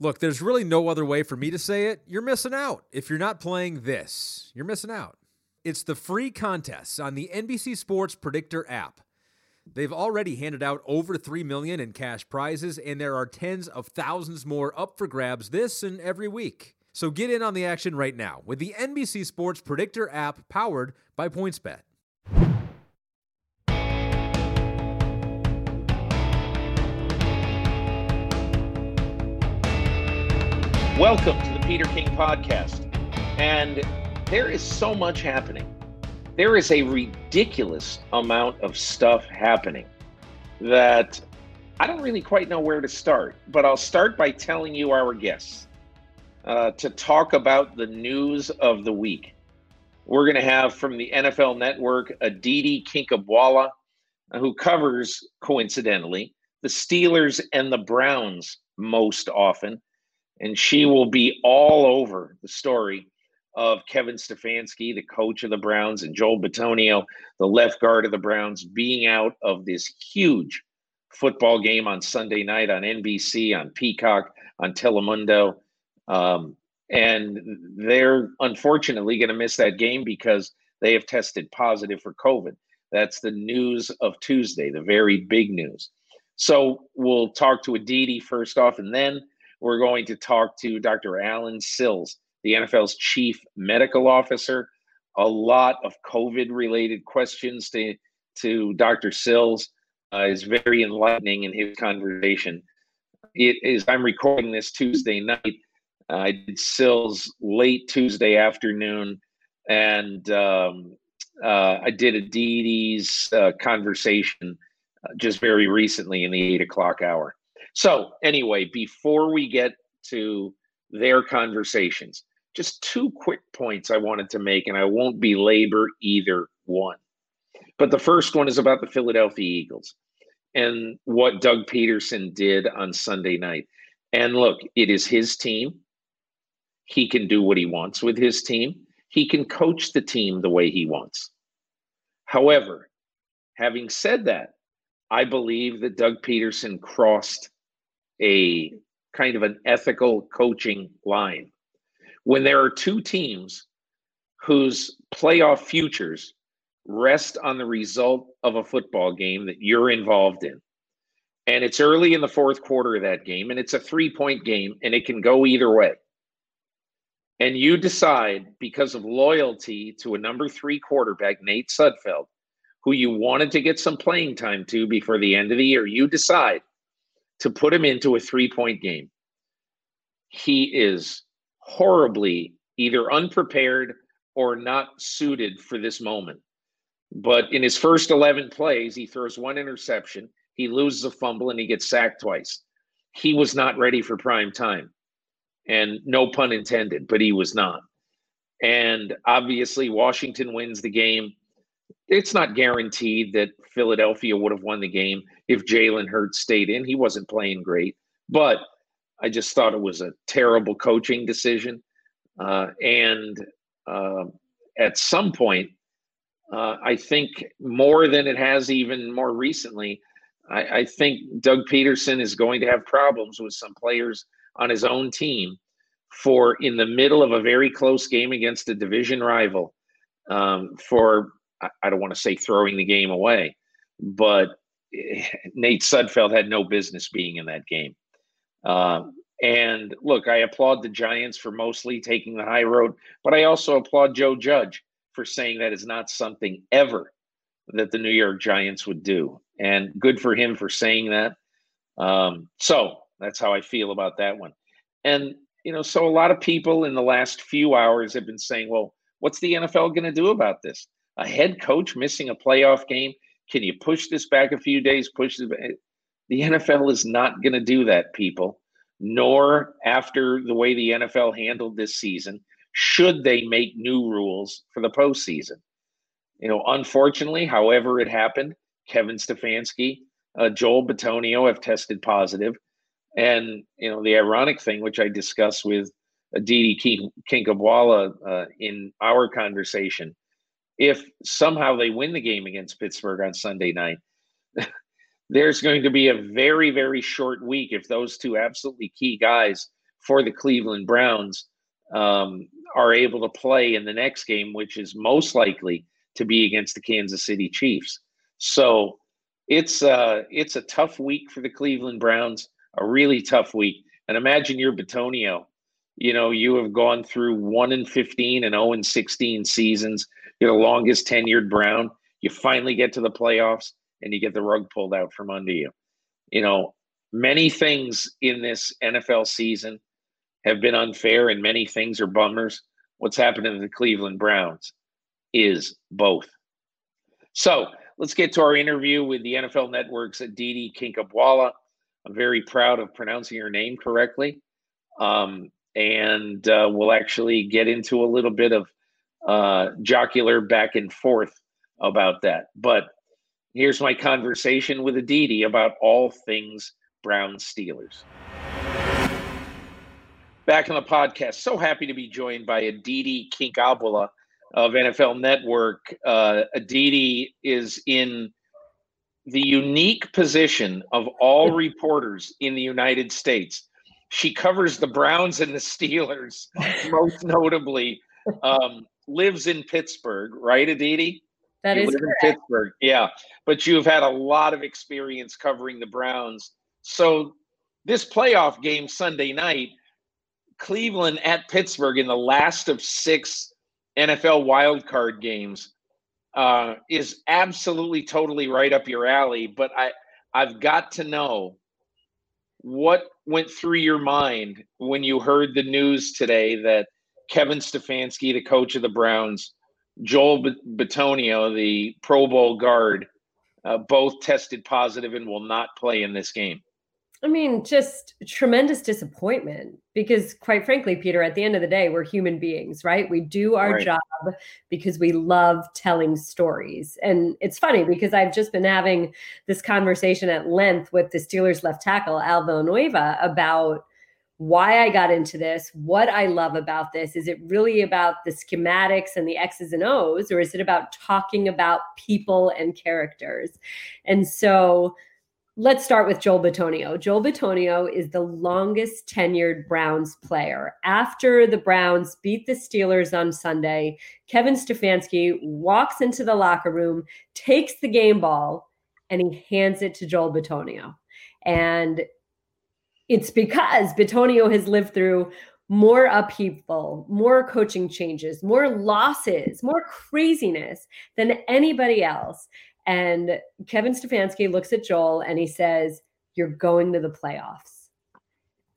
Look, there's really no other way for me to say it. You're missing out. If you're not playing this, you're missing out. It's the free contests on the NBC Sports Predictor app. They've already handed out over 3 million in cash prizes and there are tens of thousands more up for grabs this and every week. So get in on the action right now with the NBC Sports Predictor app powered by PointsBet. Welcome to the Peter King Podcast. And there is so much happening. There is a ridiculous amount of stuff happening that I don't really quite know where to start. But I'll start by telling you our guests uh, to talk about the news of the week. We're going to have from the NFL Network Aditi Kinkhabwala, who covers, coincidentally, the Steelers and the Browns most often and she will be all over the story of Kevin Stefanski, the coach of the Browns, and Joel Bitonio, the left guard of the Browns, being out of this huge football game on Sunday night on NBC, on Peacock, on Telemundo. Um, and they're unfortunately going to miss that game because they have tested positive for COVID. That's the news of Tuesday, the very big news. So we'll talk to Aditi first off, and then we're going to talk to Dr. Allen Sills, the NFL's chief medical officer. A lot of COVID related questions to, to Dr. Sills uh, is very enlightening in his conversation. It is, I'm recording this Tuesday night. I did Sills late Tuesday afternoon, and um, uh, I did Aditi's uh, conversation uh, just very recently in the eight o'clock hour. So, anyway, before we get to their conversations, just two quick points I wanted to make, and I won't belabor either one. But the first one is about the Philadelphia Eagles and what Doug Pederson did on Sunday night. And look, it is his team. He can do what he wants with his team, he can coach the team the way he wants. However, having said that, I believe that Doug Pederson crossed a kind of an ethical coaching line. When there are two teams whose playoff futures rest on the result of a football game that you're involved in, and it's early in the fourth quarter of that game, and it's a three point game, and it can go either way. And you decide because of loyalty to a number three quarterback, Nate Sudfeld, who you wanted to get some playing time to before the end of the year, you decide to put him into a three point game. He is horribly either unprepared or not suited for this moment. But in his first 11 plays, he throws one interception, he loses a fumble, and he gets sacked twice. He was not ready for prime time. And no pun intended, but he was not. And obviously, Washington wins the game it's not guaranteed that Philadelphia would have won the game if Jalen Hurts stayed in. He wasn't playing great, but I just thought it was a terrible coaching decision. Uh, and uh, at some point, uh, I think more than it has even more recently, I, I, think Doug Pederson is going to have problems with some players on his own team for in the middle of a very close game against a division rival um, for I don't want to say throwing the game away, but Nate Sudfeld had no business being in that game. Uh, and look, I applaud the Giants for mostly taking the high road, but I also applaud Joe Judge for saying that is not something ever that the New York Giants would do. And good for him for saying that. Um, so that's how I feel about that one. And, you know, so a lot of people in the last few hours have been saying, well, what's the NFL going to do about this? A head coach missing a playoff game. Can you push this back a few days? Push this back? The NFL is not going to do that, people, nor after the way the NFL handled this season, should they make new rules for the postseason. You know, unfortunately, however it happened, Kevin Stefanski, uh, Joel Bitonio have tested positive. And, you know, the ironic thing, which I discussed with Aditi Kinkhabwala uh, in our conversation, if somehow they win the game against Pittsburgh on Sunday night, there's going to be a very, very short week if those two absolutely key guys for the Cleveland Browns um, are able to play in the next game, which is most likely to be against the Kansas City Chiefs. So it's uh, it's a tough week for the Cleveland Browns, a really tough week. And imagine you're Bitonio. You know, you have gone through one and fifteen and zero and sixteen seasons. You're the longest tenured Brown. You finally get to the playoffs and you get the rug pulled out from under you. You know, many things in this NFL season have been unfair and many things are bummers. What's happening to the Cleveland Browns is both. So let's get to our interview with the NFL Network's Aditi Kinkhabwala. I'm very proud of pronouncing your name correctly. Um, and uh, we'll actually get into a little bit of uh, jocular back and forth about that. But here's my conversation with Aditi about all things Brown Steelers. Back on the podcast, so happy to be joined by Aditi Kinkhabwala of NFL Network. Uh, Aditi is in the unique position of all reporters in the United States. She covers the Browns and the Steelers, most notably. Um, lives in Pittsburgh, right, Aditi? That you is correct. Pittsburgh, yeah. But you've had a lot of experience covering the Browns. So this playoff game Sunday night, Cleveland at Pittsburgh in the last of six NFL wildcard games uh, is absolutely totally right up your alley. But I I've got to know what went through your mind when you heard the news today that Kevin Stefanski, the coach of the Browns, Joel Bitonio, the Pro Bowl guard, uh, both tested positive and will not play in this game. I mean, just tremendous disappointment because, quite frankly, Peter, at the end of the day, we're human beings, right? We do our right. job because we love telling stories. And it's funny because I've just been having this conversation at length with the Steelers left tackle, Al Villanueva, about why I got into this, what I love about this. Is it really about the schematics and the X's and O's, or is it about talking about people and characters? And so let's start with Joel Bitonio. Joel Bitonio is the longest tenured Browns player. After the Browns beat the Steelers on Sunday, Kevin Stefanski walks into the locker room, takes the game ball, and he hands it to Joel Bitonio. And it's because Bitonio has lived through more upheaval, more coaching changes, more losses, more craziness than anybody else. And Kevin Stefanski looks at Joel and he says, You're going to the playoffs.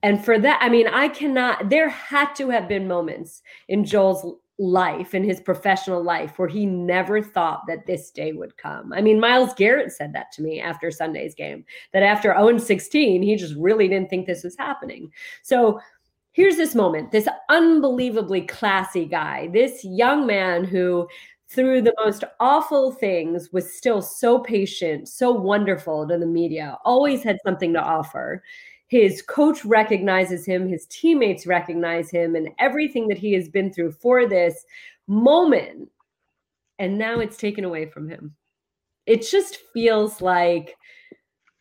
And for that, I mean, I cannot, there had to have been moments in Joel's life in his professional life where he never thought that this day would come. I mean, Myles Garrett said that to me after Sunday's game, that after 0 16, he just really didn't think this was happening. So here's this moment this unbelievably classy guy, this young man who through the most awful things was still so patient, so wonderful to the media, always had something to offer his coach recognizes him, his teammates recognize him, and everything that he has been through for this moment. And now it's taken away from him. It just feels like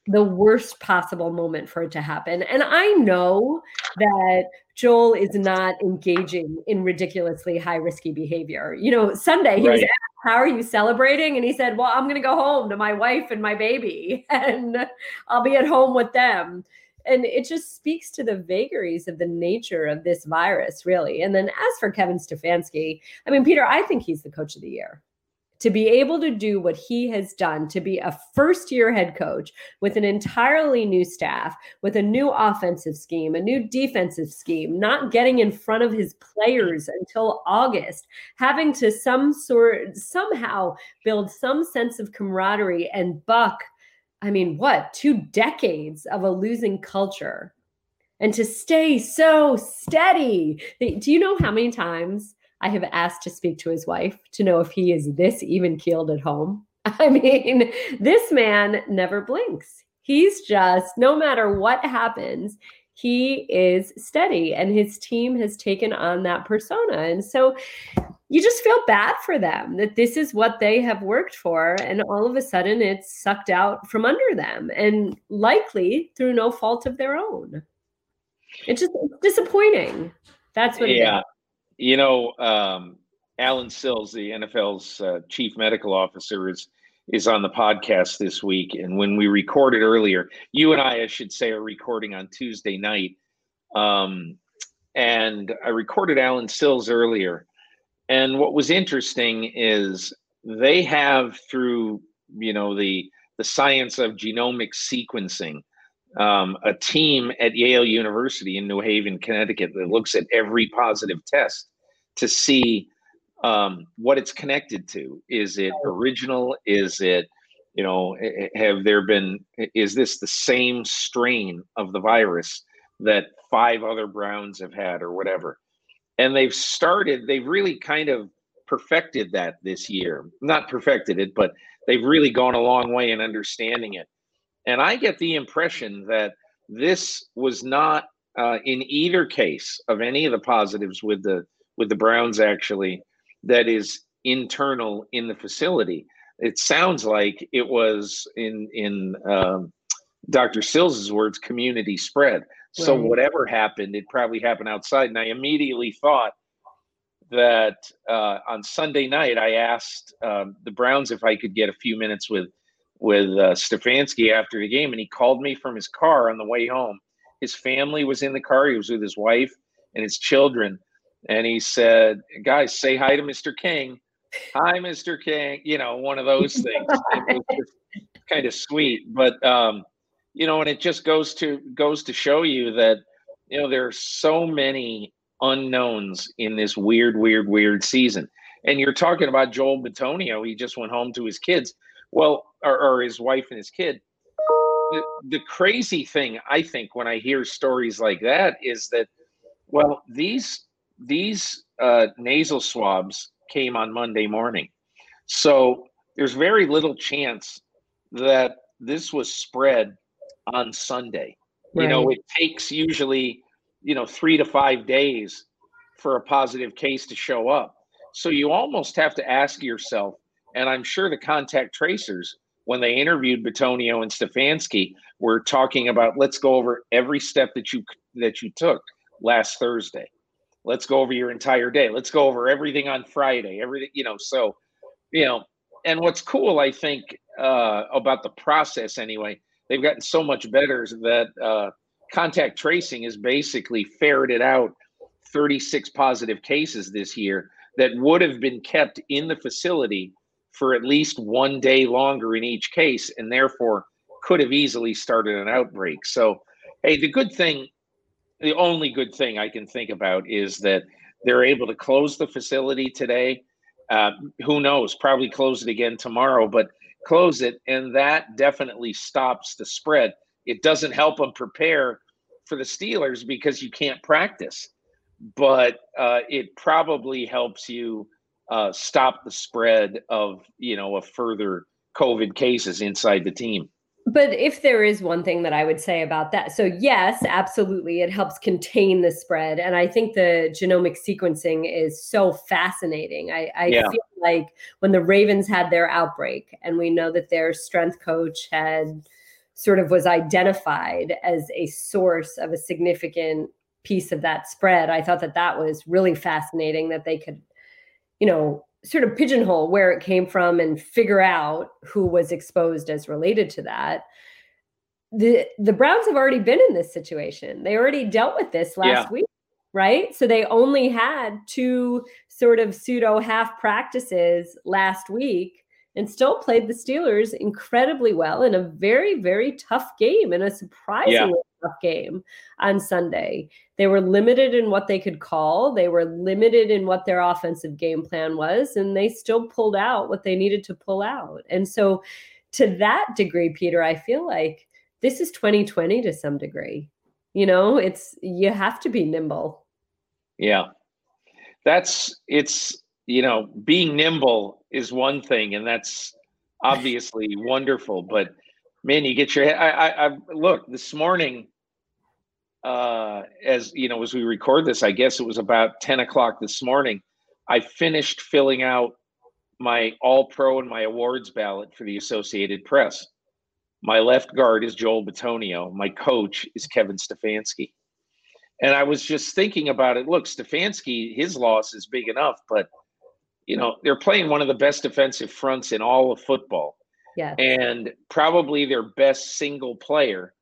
the worst possible moment for it to happen. And I know that Joel is not engaging in ridiculously high risky behavior. You know, Sunday he right. was asked, How are you celebrating? And he said, Well, I'm going to go home to my wife and my baby, and I'll be at home with them and it just speaks to the vagaries of the nature of this virus, really. And then as for Kevin Stefanski, I mean, Peter, I think he's the coach of the year. To be able to do what he has done, to be a first year head coach with an entirely new staff, with a new offensive scheme, a new defensive scheme, not getting in front of his players until August, having to some sort somehow build some sense of camaraderie and buck I mean, what, two decades of a losing culture and to stay so steady. Do you know how many times I have asked to speak to his wife to know if he is this even keeled at home? I mean, this man never blinks. He's just, no matter what happens, he is steady and his team has taken on that persona. And so you just feel bad for them that this is what they have worked for and all of a sudden it's sucked out from under them and likely through no fault of their own It's just it's disappointing. That's what. Yeah, you know, um, Allen Sills, the NFL's uh, chief medical officer, is is on the podcast this week. And when we recorded earlier, you and I, I should say, are recording on Tuesday night. Um, and I recorded Allen Sills earlier. And what was interesting is they have through you know the the science of genomic sequencing um, a team at Yale University in New Haven, Connecticut, that looks at every positive test to see um, what it's connected to. Is it original? Is it, you know, have there been, is this the same strain of the virus that five other Browns have had or whatever? And they've started, they've really kind of perfected that this year. Not perfected it, but they've really gone a long way in understanding it. And I get the impression that this was not uh, in either case of any of the positives with the with the Browns actually that is internal in the facility. It sounds like it was in in um, Dr. Sills's words, community spread. So whatever happened, it probably happened outside. And I immediately thought that uh, on Sunday night, I asked um, the Browns if I could get a few minutes with with uh, Stefanski after the game, and he called me from his car on the way home. His family was in the car. He was with his wife and his children, and he said, "Guys, say hi to Mr. King." Hi, Mr. King. You know, one of those things. it was kind of sweet, but um, you know, and it just goes to goes to show you that you know there are so many unknowns in this weird, weird, weird season. And you're talking about Joel Bitonio. He just went home to his kids. Well, or, or his wife and his kid. The, the crazy thing, I think, when I hear stories like that is that, well, these these uh, nasal swabs came on Monday morning. So there's very little chance that this was spread on Sunday. Right. You know, it takes usually you know three to five days for a positive case to show up so you almost have to ask yourself and i'm sure the contact tracers when they interviewed Bitonio and Stefanski were talking about let's go over every step that you that you took last Thursday. Let's go over your entire day. Let's go over everything on Friday. Everything, you know. So, you know, and what's cool, I think, uh, about the process anyway, they've gotten so much better that uh, contact tracing has basically ferreted out 36 positive cases this year that would have been kept in the facility for at least one day longer in each case and therefore could have easily started an outbreak. So, hey, the good thing, the only good thing I can think about is that they're able to close the facility today. Uh, who knows? Probably close it again tomorrow, but close it. And that definitely stops the spread it doesn't help them prepare for the Steelers because you can't practice, but uh, it probably helps you uh, stop the spread of you know a further COVID cases inside the team. But if there is one thing that I would say about that, so yes, absolutely, it helps contain the spread, and I think the genomic sequencing is so fascinating. I, I yeah. feel like when the Ravens had their outbreak, and we know that their strength coach had sort of was identified as a source of a significant piece of that spread. I thought that that was really fascinating that they could, you know, sort of pigeonhole where it came from and figure out who was exposed as related to that. The the Browns have already been in this situation. They already dealt with this last yeah. week, right? So they only had two sort of pseudo half practices last week and still played the Steelers incredibly well in a very, very tough game and a surprisingly yeah. tough game on Sunday. They were limited in what they could call, they were limited in what their offensive game plan was, and they still pulled out what they needed to pull out. And so, to that degree, Peter, I feel like this is 2020 to some degree. You know, it's you have to be nimble. Yeah. That's it's you know, being nimble is one thing, and that's obviously wonderful. But man, you get your head. I, I, I look this morning. Uh, as you know, as we record this, I guess it was about ten o'clock this morning. I finished filling out my All Pro and my awards ballot for the Associated Press. My left guard is Joel Bitonio. My coach is Kevin Stefanski. And I was just thinking about it. Look, Stefanski, his loss is big enough, but you know, they're playing one of the best defensive fronts in all of football. Yeah. And probably their best single player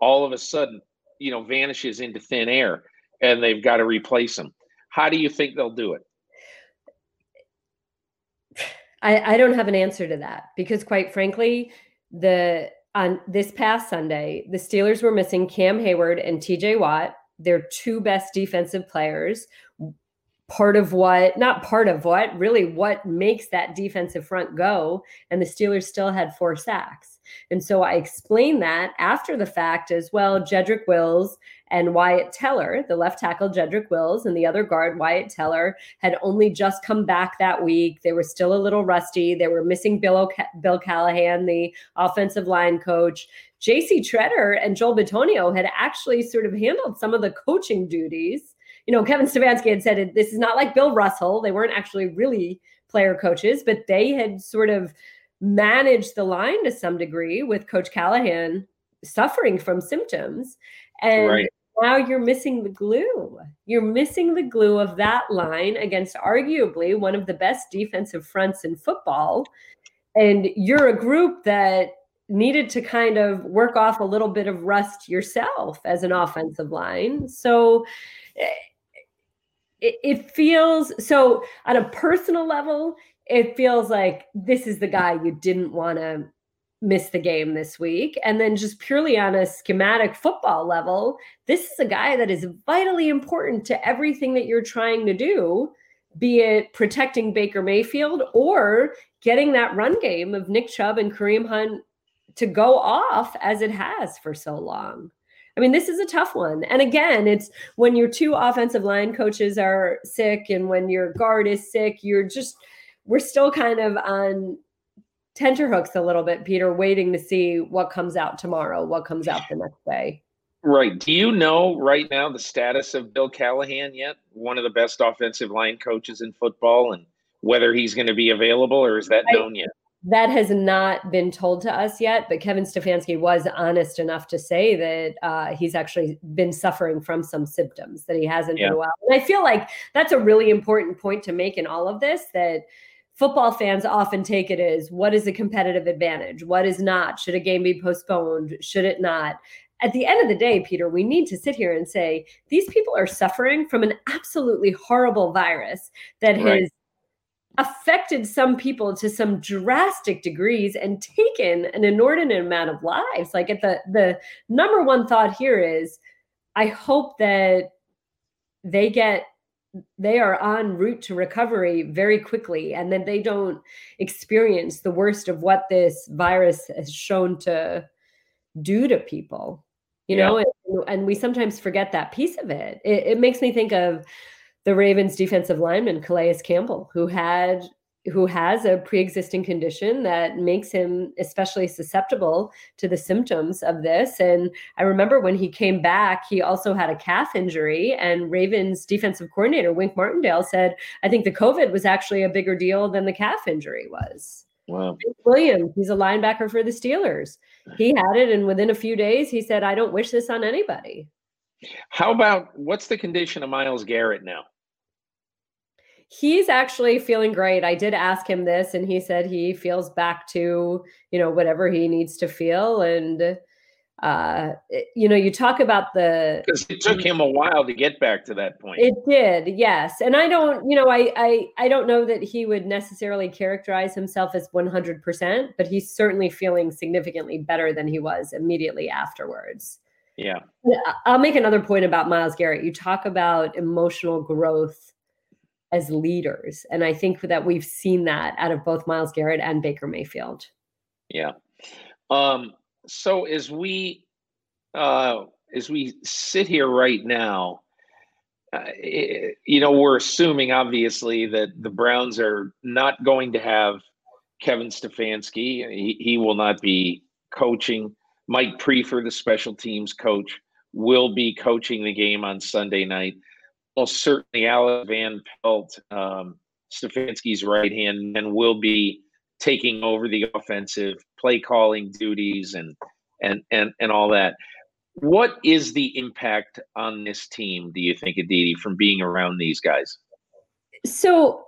all of a sudden, you know, vanishes into thin air and they've got to replace him. How do you think they'll do it? I, I don't have an answer to that because quite frankly, the on this past Sunday, the Steelers were missing Cam Heyward and TJ Watt, their two best defensive players. Part of what, not part of what, really what makes that defensive front go. And the Steelers still had four sacks. And so I explained that after the fact as well. Jedrick Wills and Wyatt Teller, the left tackle Jedrick Wills, and the other guard Wyatt Teller had only just come back that week. They were still a little rusty. They were missing Bill, Bill Callahan, the offensive line coach. JC Tretter and Joel Bitonio had actually sort of handled some of the coaching duties. You know, Kevin Stefanski had said this is not like Bill Russell. They weren't actually really player coaches, but they had sort of managed the line to some degree with Coach Callahan suffering from symptoms. And right. now you're missing the glue. You're missing the glue of that line against arguably one of the best defensive fronts in football. And you're a group that needed to kind of work off a little bit of rust yourself as an offensive line. So eh, it, it feels so on a personal level, it feels like this is the guy you didn't want to miss the game this week. And then just purely on a schematic football level, this is a guy that is vitally important to everything that you're trying to do, be it protecting Baker Mayfield or getting that run game of Nick Chubb and Kareem Hunt to go off as it has for so long. I mean, this is a tough one. And again, it's when your two offensive line coaches are sick and when your guard is sick, you're just we're still kind of on tenterhooks a little bit, Peter, waiting to see what comes out tomorrow, what comes out the next day. Right. Do you know right now the status of Bill Callahan yet? One of the best offensive line coaches in football, and whether he's going to be available or is that known yet? That has not been told to us yet, but Kevin Stefanski was honest enough to say that uh, he's actually been suffering from some symptoms, that he hasn't yeah. been well. And I feel like that's a really important point to make in all of this that – football fans often take it as what is a competitive advantage? What is not? Should a game be postponed? Should it not? At the end of the day, Peter, we need to sit here and say these people are suffering from an absolutely horrible virus that right. has affected some people to some drastic degrees and taken an inordinate amount of lives. Like at the the number one thought here is I hope that they get they are en route to recovery very quickly and then they don't experience the worst of what this virus has shown to do to people you yeah. know and, and, we sometimes forget that piece of it. it it makes me think of the ravens defensive lineman calais campbell who had who has a pre-existing condition that makes him especially susceptible to the symptoms of this. And i remember when he came back he also had a calf injury and ravens defensive coordinator wink martindale said i think the covid was actually a bigger deal than the calf injury was. Wow. Williams he's a linebacker for the steelers. He had it and within a few days he said i don't wish this on anybody. How about what's the condition of Myles Garrett now he's actually feeling great. I did ask him this, and he said he feels back to you know whatever he needs to feel. And uh, you know, you talk about the because it took him a while to get back to that point. It did, yes. And I don't, you know, I I I don't know that he would necessarily characterize himself as one hundred percent, but he's certainly feeling significantly better than he was immediately afterwards. Yeah. I'll make another point about Myles Garrett. You talk about emotional growth as leaders. And I think that we've seen that out of both Myles Garrett and Baker Mayfield. Yeah. Um, so as we uh, as we sit here right now, uh, you know, we're assuming obviously that the Browns are not going to have Kevin Stefanski. He, he will not be coaching. Mike Priefer, the special teams coach, will be coaching the game on Sunday night almost certainly Alex Van Pelt, um, Stefanski's right hand, and will be taking over the offensive play calling duties and and and and all that. What is the impact on this team, do you think, Aditi, from being around these guys? So,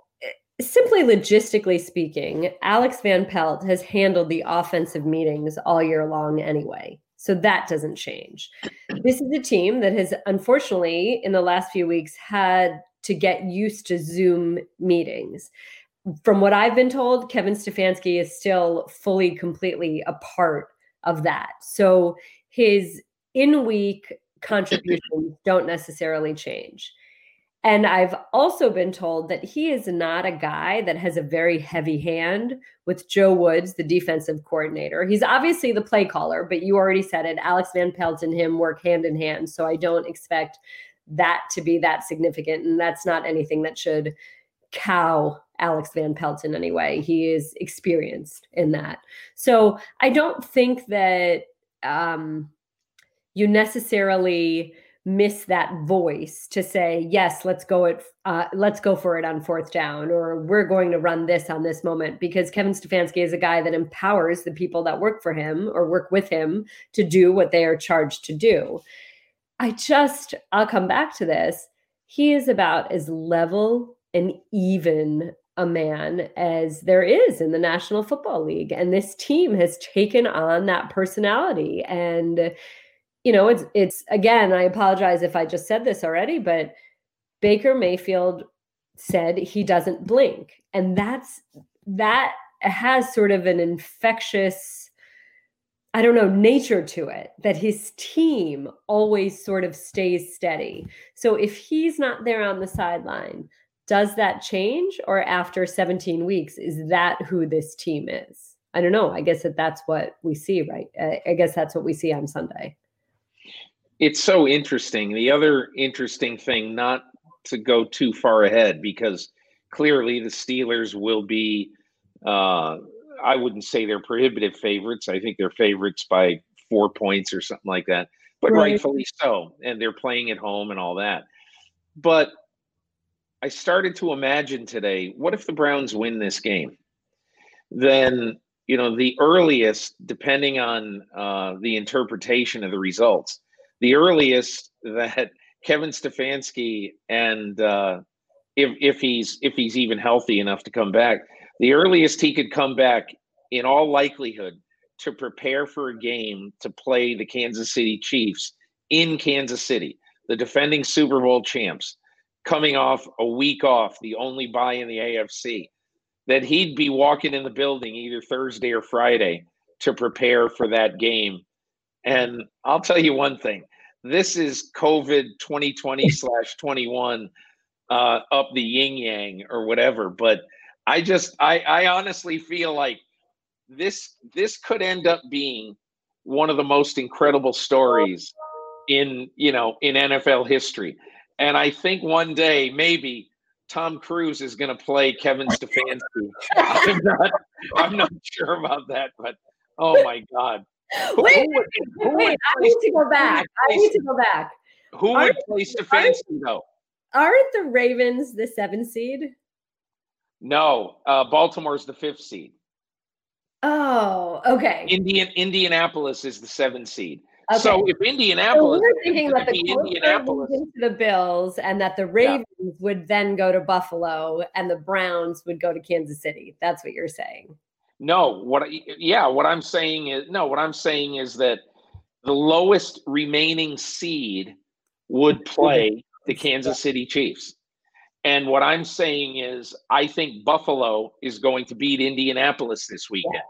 simply logistically speaking, Alex Van Pelt has handled the offensive meetings all year long anyway. So that doesn't change. This is a team that has, unfortunately, in the last few weeks, had to get used to Zoom meetings. From what I've been told, Kevin Stefanski is still fully, completely a part of that. So his in week contributions don't necessarily change. And I've also been told that he is not a guy that has a very heavy hand with Joe Woods, the defensive coordinator. He's obviously the play caller, but you already said it. Alex Van Pelt and him work hand in hand. So I don't expect that to be that significant. And that's not anything that should cow Alex Van Pelt in any way. He is experienced in that. So I don't think that um, you necessarily miss that voice to say yes let's go it uh, let's go for it on fourth down or we're going to run this on this moment because kevin stefanski is a guy that empowers the people that work for him or work with him to do what they are charged to do. I just i'll come back to this. He is about as level and even a man as there is in the national football league and this team has taken on that personality and you know, it's it's again, I apologize if I just said this already, but Baker Mayfield said he doesn't blink. And that's that has sort of an infectious I don't know, nature to it that his team always sort of stays steady. So if he's not there on the sideline, does that change or after 17 weeks is that who this team is? I don't know. I guess that that's what we see, right? I guess that's what we see on Sunday it's so interesting. The other interesting thing, not to go too far ahead, because clearly the Steelers will be, uh, I wouldn't say they're prohibitive favorites. I think they're favorites by four points or something like that, but right. rightfully so. And they're playing at home and all that. But I started to imagine today what if the Browns win this game? Then, you know, the earliest, depending on uh, the interpretation of the results, the earliest that Kevin Stefanski and uh, if if he's if he's even healthy enough to come back, the earliest he could come back in all likelihood to prepare for a game to play the Kansas City Chiefs in Kansas City, the defending Super Bowl champs, coming off a week off, the only bye in the AFC, that he'd be walking in the building either Thursday or Friday to prepare for that game and I'll tell you one thing this is COVID 2020 slash 21 uh, up the yin yang or whatever. But I just, I, I honestly feel like this, this could end up being one of the most incredible stories in, you know, in NFL history. And I think one day, maybe Tom Cruise is going to play Kevin Stefanski. I'm not, I'm not sure about that, but oh my God wait, would, wait, wait I need to go back. I need to go back. Who would play Stefanski though? Aren't the Ravens the seven seed? No, uh, Baltimore's the fifth seed. Oh, okay. Indian Indianapolis is the seven seed. Okay. So if Indianapolis, so we are thinking that the Indianapolis into the Bills, and that the Ravens yeah. would then go to Buffalo, and the Browns would go to Kansas City. That's what you're saying. No, what? I, Yeah, what I'm saying is no. What I'm saying is that the lowest remaining seed would play the Kansas City Chiefs. And what I'm saying is, I think Buffalo is going to beat Indianapolis this weekend.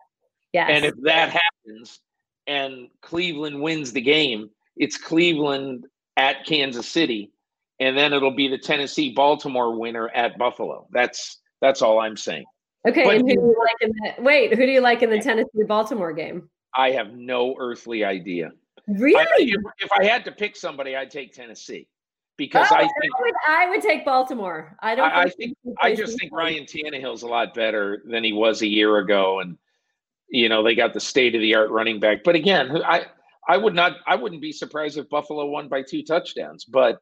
Yes. And if that happens and Cleveland wins the game, it's Cleveland at Kansas City, and then it'll be the Tennessee Baltimore winner at Buffalo. That's that's all I'm saying. Okay, but, and who do you like in the wait? Who do you like in the Tennessee Baltimore game? I have no earthly idea. Really? I, if, if, I had to pick somebody, I'd take Tennessee because oh, I think I would, I would, take Baltimore. I don't. I, I think I just think Ryan Tannehill's a lot better than he was a year ago, and you know they got the state of the art running back. But again, I I would not I wouldn't be surprised if Buffalo won by two touchdowns. But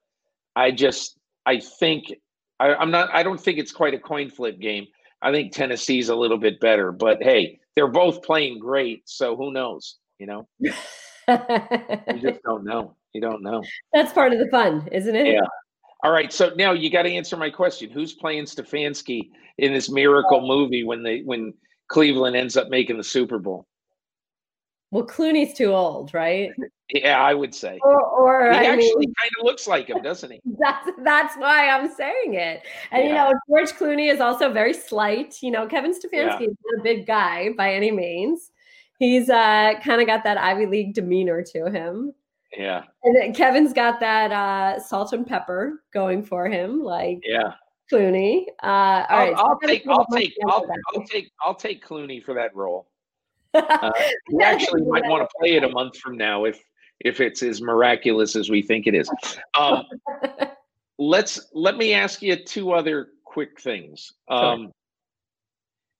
I just I think I, I'm not I don't think it's quite a coin flip game. I think Tennessee's a little bit better, but hey, they're both playing great, so who knows? You know. you just don't know. You don't know. That's part of the fun, isn't it? Yeah. All right. So now you got to answer my question. Who's playing Stefanski in this miracle movie when they when Cleveland ends up making the Super Bowl? Well, Clooney's too old, right? Yeah, I would say. Or, or he I actually kind of looks like him, doesn't he? That's that's why I'm saying it. And yeah. you know, George Clooney is also very slight. You know, Kevin Stefanski yeah. is not a big guy by any means. He's uh kind of got that Ivy League demeanor to him. Yeah. And Kevin's got that uh salt and pepper going for him, like yeah. Clooney. Uh, all I'll, right, I'll take, I'll take, I'll, I'll take, I'll take Clooney for that role. Uh, we actually might want to play it a month from now if if it's as miraculous as we think it is. Um, let's let me ask you two other quick things. Um, sure.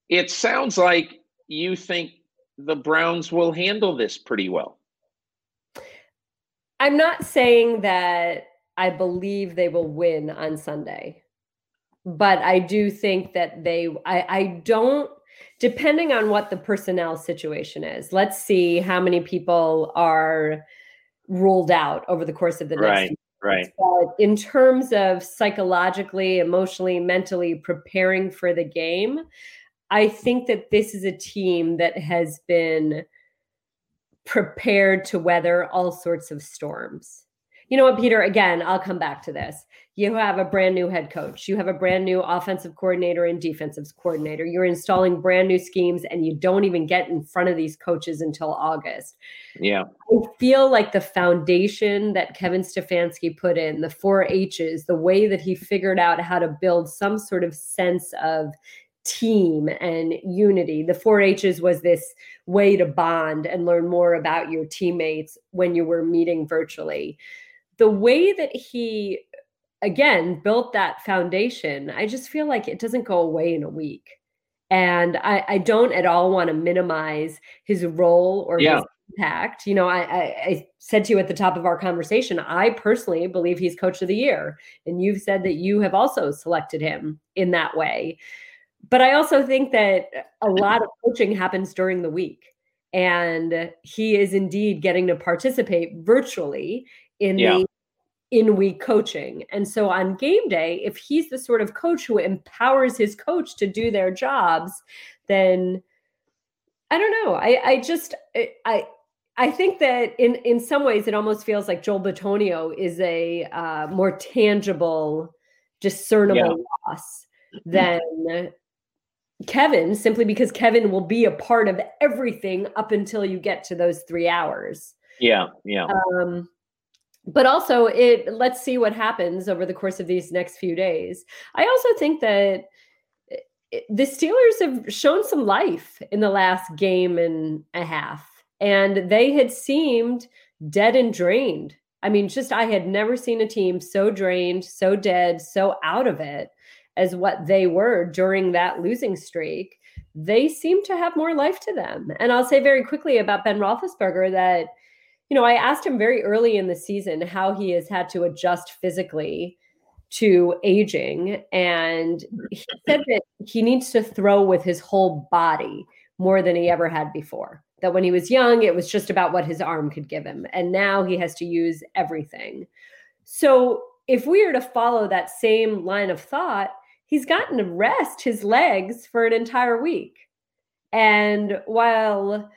It sounds like you think the Browns will handle this pretty well. I'm not saying that I believe they will win on Sunday, but I do think that they. I, I don't depending on what the personnel situation is. Let's see how many people are ruled out over the course of the next right, right. But in terms of psychologically, emotionally, mentally preparing for the game, I think that this is a team that has been prepared to weather all sorts of storms. You know what, Peter? Again, I'll come back to this. You have a brand new head coach. You have a brand new offensive coordinator and defensive coordinator. You're installing brand new schemes, and you don't even get in front of these coaches until August. Yeah. I feel like the foundation that Kevin Stefanski put in, the four H's, the way that he figured out how to build some sort of sense of team and unity. The four H's was this way to bond and learn more about your teammates when you were meeting virtually. The way that he again built that foundation i just feel like it doesn't go away in a week. And i, I don't at all want to minimize his role or yeah. his impact. You know I, I, I said to you at the top of our conversation i personally believe he's coach of the year. And you've said that you have also selected him in that way. But i also think that a lot of coaching happens during the week. And he is indeed getting to participate virtually in yeah. the in week coaching. And so on game day, if he's the sort of coach who empowers his coach to do their jobs, then I don't know. I I just I I think that in in some ways it almost feels like Joel Bitonio is a uh, more tangible, discernible yeah. loss than Kevin, simply because Kevin will be a part of everything up until you get to those three hours. Yeah, yeah. Um, but also it let's see what happens over the course of these next few days. I also think that eh, the Steelers have shown some life in the last game and a half, and they had seemed dead and drained. I mean, just I had never seen a team so drained, so dead, so out of it as what they were during that losing streak. They seem to have more life to them. And I'll say very quickly about Ben Roethlisberger that you know, I asked him very early in the season how he has had to adjust physically to aging. And he said that he needs to throw with his whole body more than he ever had before. That when he was young, it was just about what his arm could give him. And now he has to use everything. So if we are to follow that same line of thought, he's gotten to rest his legs for an entire week. And while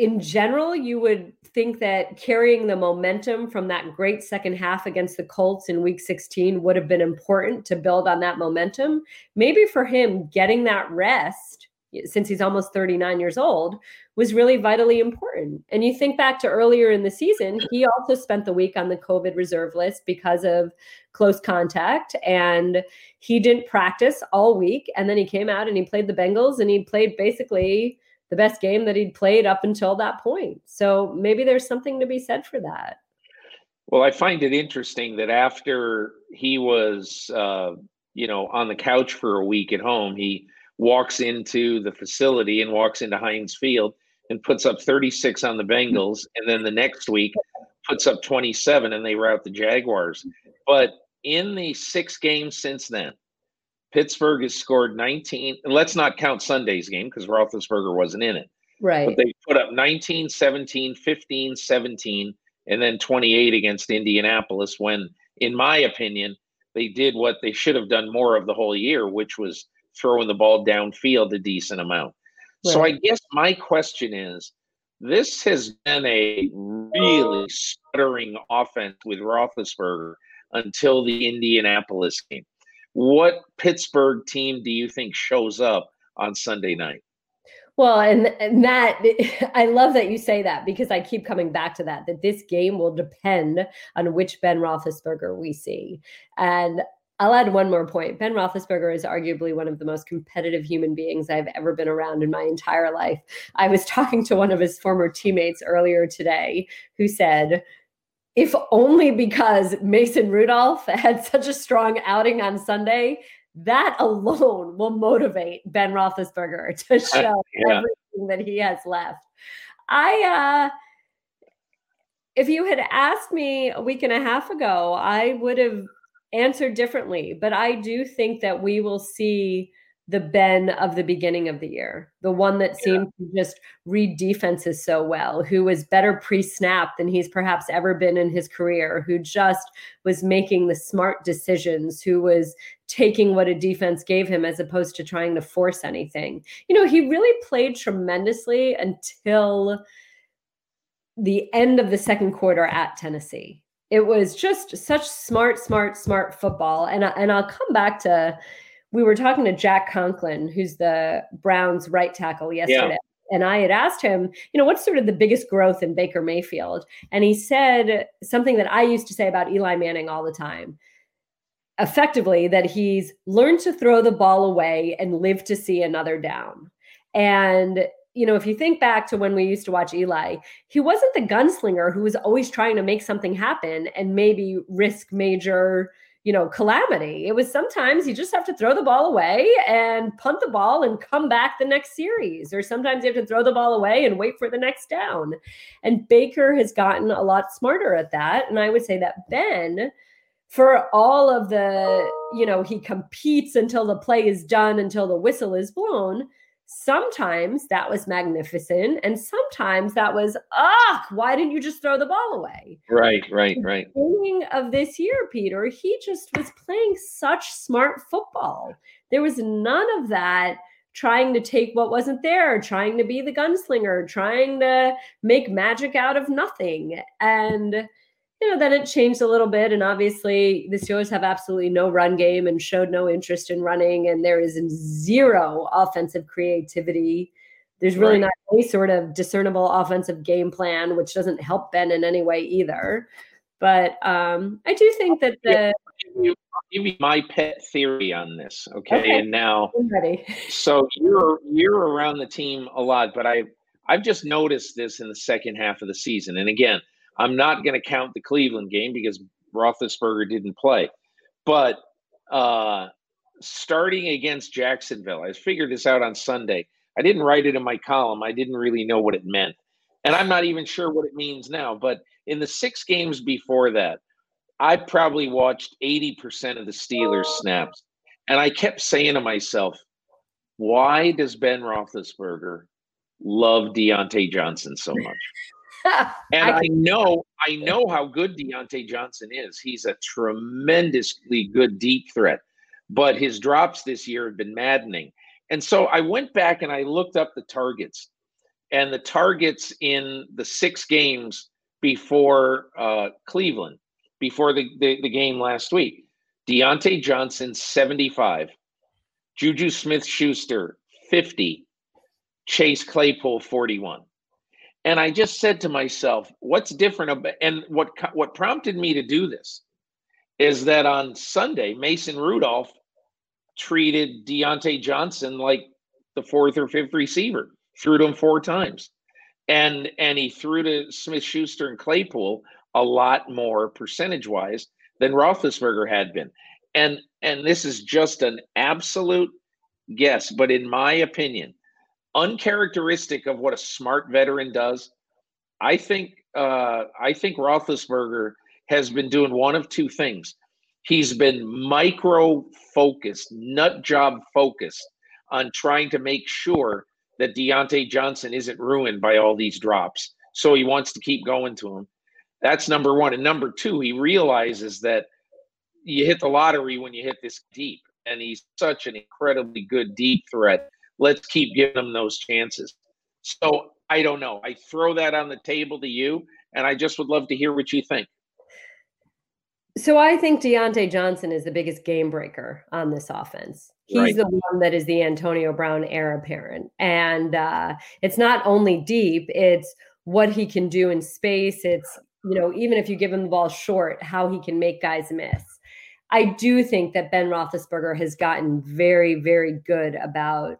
in general, you would think that carrying the momentum from that great second half against the Colts in week 16 would have been important to build on that momentum. Maybe for him, getting that rest, since he's almost 39 years old, was really vitally important. And you think back to earlier in the season, he also spent the week on the COVID reserve list because of close contact. And he didn't practice all week. And then he came out and he played the Bengals and he played basically the best game that he'd played up until that point. So maybe there's something to be said for that. Well, I find it interesting that after he was, uh, you know, on the couch for a week at home, he walks into the facility and walks into Heinz Field and puts up 36 on the Bengals, and then the next week puts up 27 and they rout the Jaguars. But in the six games since then, Pittsburgh has scored 19. And let's not count Sunday's game because Roethlisberger wasn't in it. Right. But they put up 19, 17, 15, 17, and then 28 against Indianapolis when, in my opinion, they did what they should have done more of the whole year, which was throwing the ball downfield a decent amount. Right. So I guess my question is this has been a really stuttering offense with Roethlisberger until the Indianapolis game. What Pittsburgh team do you think shows up on Sunday night? Well, and, and that I love that you say that because I keep coming back to that. That this game will depend on which Ben Roethlisberger we see, and I'll add one more point. Ben Roethlisberger is arguably one of the most competitive human beings I've ever been around in my entire life. I was talking to one of his former teammates earlier today who said, if only because Mason Rudolph had such a strong outing on Sunday, that alone will motivate Ben Roethlisberger to show yeah. everything that he has left. I, uh, if you had asked me a week and a half ago, I would have answered differently. But I do think that we will see the Ben of the beginning of the year, the one that seemed yeah. to just read defenses so well, who was better pre snap than he's perhaps ever been in his career, who just was making the smart decisions, who was taking what a defense gave him as opposed to trying to force anything. You know, he really played tremendously until the end of the second quarter at Tennessee. It was just such smart, smart, smart football. And, and I'll come back to we were talking to Jack Conklin, who's the Browns right tackle yesterday. Yeah. And I had asked him, you know, what's sort of the biggest growth in Baker Mayfield? And he said something that I used to say about Eli Manning all the time effectively, that he's learned to throw the ball away and live to see another down. And you know, if you think back to when we used to watch Eli, he wasn't the gunslinger who was always trying to make something happen and maybe risk major you know, calamity. It was sometimes you just have to throw the ball away and punt the ball and come back the next series. Or sometimes you have to throw the ball away and wait for the next down. And Baker has gotten a lot smarter at that. And I would say that Ben, for all of the, you know, he competes until the play is done, until the whistle is blown sometimes that was magnificent and sometimes that was ugh, why didn't you just throw the ball away? Right right right. beginning of this year peter he just was playing such smart football. There was none of that trying to take what wasn't there trying to be the gunslinger trying to make magic out of nothing. And you know, then it changed a little bit. And obviously, the Steelers have absolutely no run game and showed no interest in running. And there is zero offensive creativity. There's really right. not any sort of discernible offensive game plan, which doesn't help Ben in any way either. But um, I do think that the. I'll give you my pet theory on this, okay? okay. And now, so you're you're around the team a lot, but I I've just noticed this in the second half of the season. And again, I'm not going to count the Cleveland game because Roethlisberger didn't play. But uh, starting against Jacksonville, I figured this out on Sunday. I didn't write it in my column. I didn't really know what it meant. And I'm not even sure what it means now. But in the six games before that, I probably watched 80% of the Steelers snaps. And I kept saying to myself, why does Ben Roethlisberger love Diontae Johnson so much? and I, I, know, I know how good Diontae Johnson is. He's a tremendously good deep threat, but his drops this year have been maddening. And so I went back and I looked up the targets, and the targets in the six games before uh, Cleveland, before the, the, the game last week. Diontae Johnson, 75. Juju Smith Schuster, 50. Chase Claypool, 41. And I just said to myself, what's different about, and what what prompted me to do this is that on Sunday, Mason Rudolph treated Diontae Johnson like the fourth or fifth receiver, threw to him four times. And and he threw to Smith Schuster and Claypool a lot more percentage wise than Roethlisberger had been. And and this is just an absolute guess, but in my opinion, uncharacteristic of what a smart veteran does. I think uh, I think Roethlisberger has been doing one of two things. He's been micro focused, nut job focused on trying to make sure that Diontae Johnson isn't ruined by all these drops. So he wants to keep going to him. That's number one. And number two, he realizes that you hit the lottery when you hit this deep. And he's such an incredibly good deep threat. Let's keep giving them those chances. So I don't know. I throw that on the table to you, and I just would love to hear what you think. So I think Diontae Johnson is the biggest game breaker on this offense. He's right. the one that is the Antonio Brown heir apparent. And uh, it's not only deep, it's what he can do in space. It's, you know, even if you give him the ball short, how he can make guys miss. I do think that Ben Roethlisberger has gotten very, very good about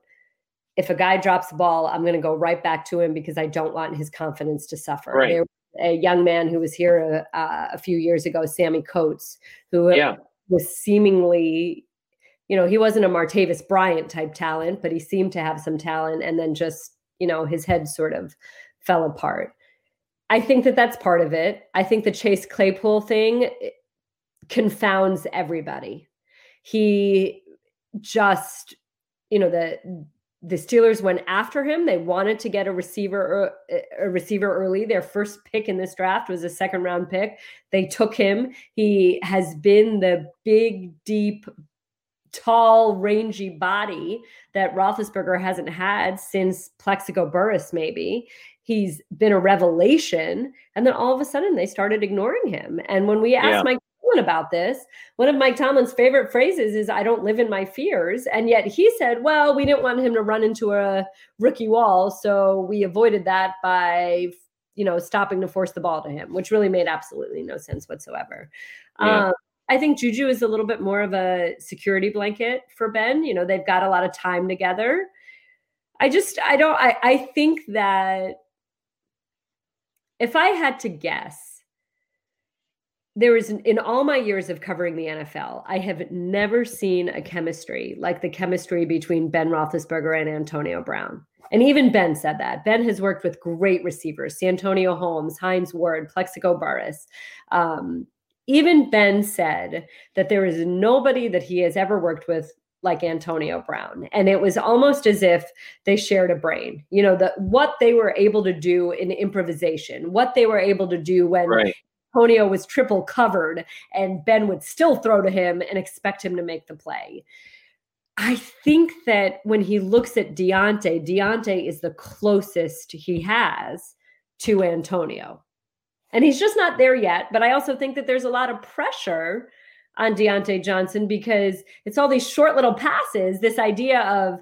if a guy drops the ball, I'm going to go right back to him because I don't want his confidence to suffer. Right. There a young man who was here uh, a few years ago, Sammy Coates, who yeah. was seemingly, you know, he wasn't a Martavis Bryant type talent, but he seemed to have some talent, and then just, you know, his head sort of fell apart. I think that that's part of it. I think the Chase Claypool thing confounds everybody. He just, you know, the the Steelers went after him. They wanted to get a receiver a receiver early. Their first pick in this draft was a second round pick. They took him. He has been the big, deep, tall, rangy body that Roethlisberger hasn't had since Plaxico Burress, maybe. He's been a revelation. And then all of a sudden they started ignoring him. And when we asked yeah. Mike about this. One of Mike Tomlin's favorite phrases is, I don't live in my fears. And yet he said, well, we didn't want him to run into a rookie wall. So we avoided that by, you know, stopping to force the ball to him, which really made absolutely no sense whatsoever. Yeah. Um, I think Juju is a little bit more of a security blanket for Ben. You know, they've got a lot of time together. I just, I don't, I, I think that if I had to guess, there is in all my years of covering the NFL, I have never seen a chemistry like the chemistry between Ben Roethlisberger and Antonio Brown. And even Ben said that. Ben has worked with great receivers, Santonio Holmes, Hines Ward, Plaxico Burress. Um, even Ben said that there is nobody that he has ever worked with like Antonio Brown. And it was almost as if they shared a brain. You know, the what they were able to do in improvisation, what they were able to do when right. Antonio was triple covered and Ben would still throw to him and expect him to make the play. I think that when he looks at Diontae, Diontae is the closest he has to Antonio. And he's just not there yet. But I also think that there's a lot of pressure on Diontae Johnson because it's all these short little passes, this idea of,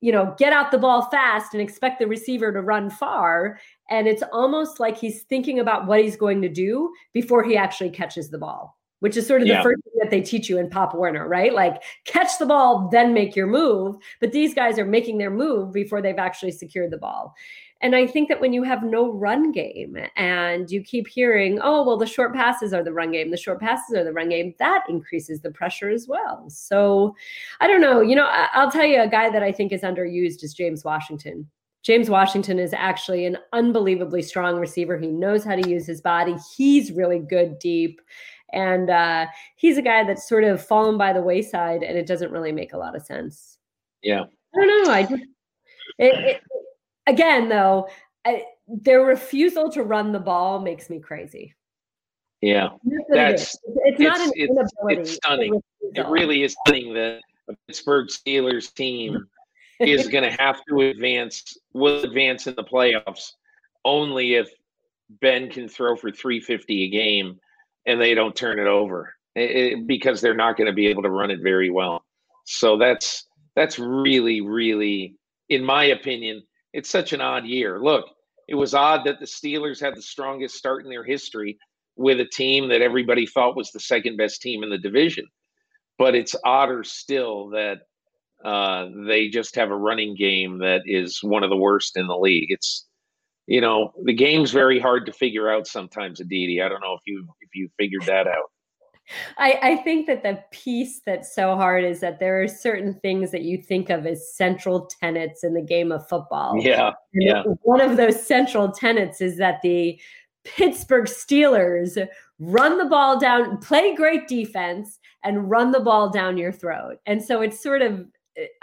you know, get out the ball fast and expect the receiver to run far. And it's almost like he's thinking about what he's going to do before he actually catches the ball, which is sort of yeah. the first thing that they teach you in Pop Warner, right? Like catch the ball, then make your move. But these guys are making their move before they've actually secured the ball. And I think that when you have no run game and you keep hearing, oh, well, the short passes are the run game, the short passes are the run game, that increases the pressure as well. So I don't know. You know, I'll tell you a guy that I think is underused is James Washington. James Washington is actually an unbelievably strong receiver. He knows how to use his body. He's really good deep. And uh, he's a guy that's sort of fallen by the wayside, and it doesn't really make a lot of sense. Yeah. I don't know. I just, it, it, again, though, I, their refusal to run the ball makes me crazy. Yeah, that's it it's, it's, not an it's, inability. It's stunning. It really is stunning that a Pittsburgh Steelers team is going to have to advance, will advance in the playoffs only if Ben can throw for 350 a game and they don't turn it over it, because they're not going to be able to run it very well. So that's that's really, really, in my opinion, it's such an odd year. Look, it was odd that the Steelers had the strongest start in their history with a team that everybody thought was the second best team in the division. But it's odder still that uh, they just have a running game that is one of the worst in the league. It's you know the game's very hard to figure out sometimes. Aditi, I don't know if you if you figured that out. I, I think that the piece that's so hard is that there are certain things that you think of as central tenets in the game of football. Yeah. And yeah. One of those central tenets is that the Pittsburgh Steelers run the ball down, play great defense, and run the ball down your throat. And so it's sort of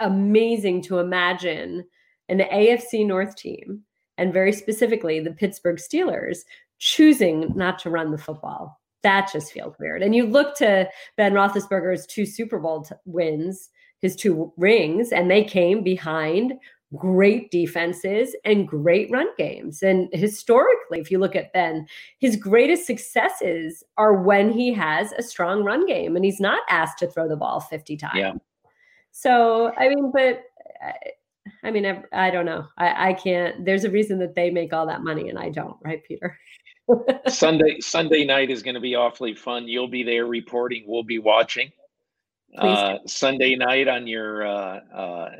amazing to imagine an AFC North team, and very specifically the Pittsburgh Steelers, choosing not to run the football. That just feels weird. And you look to Ben Roethlisberger's two Super Bowl t- wins, his two rings, and they came behind great defenses and great run games. And historically, if you look at Ben, his greatest successes are when he has a strong run game and he's not asked to throw the ball 50 times. Yeah. So, I mean, but I mean, I, I don't know. I, I can't. There's a reason that they make all that money and I don't, right, Peter? Sunday Sunday night is going to be awfully fun. You'll be there reporting. We'll be watching. Uh, Sunday night on your. Uh, uh,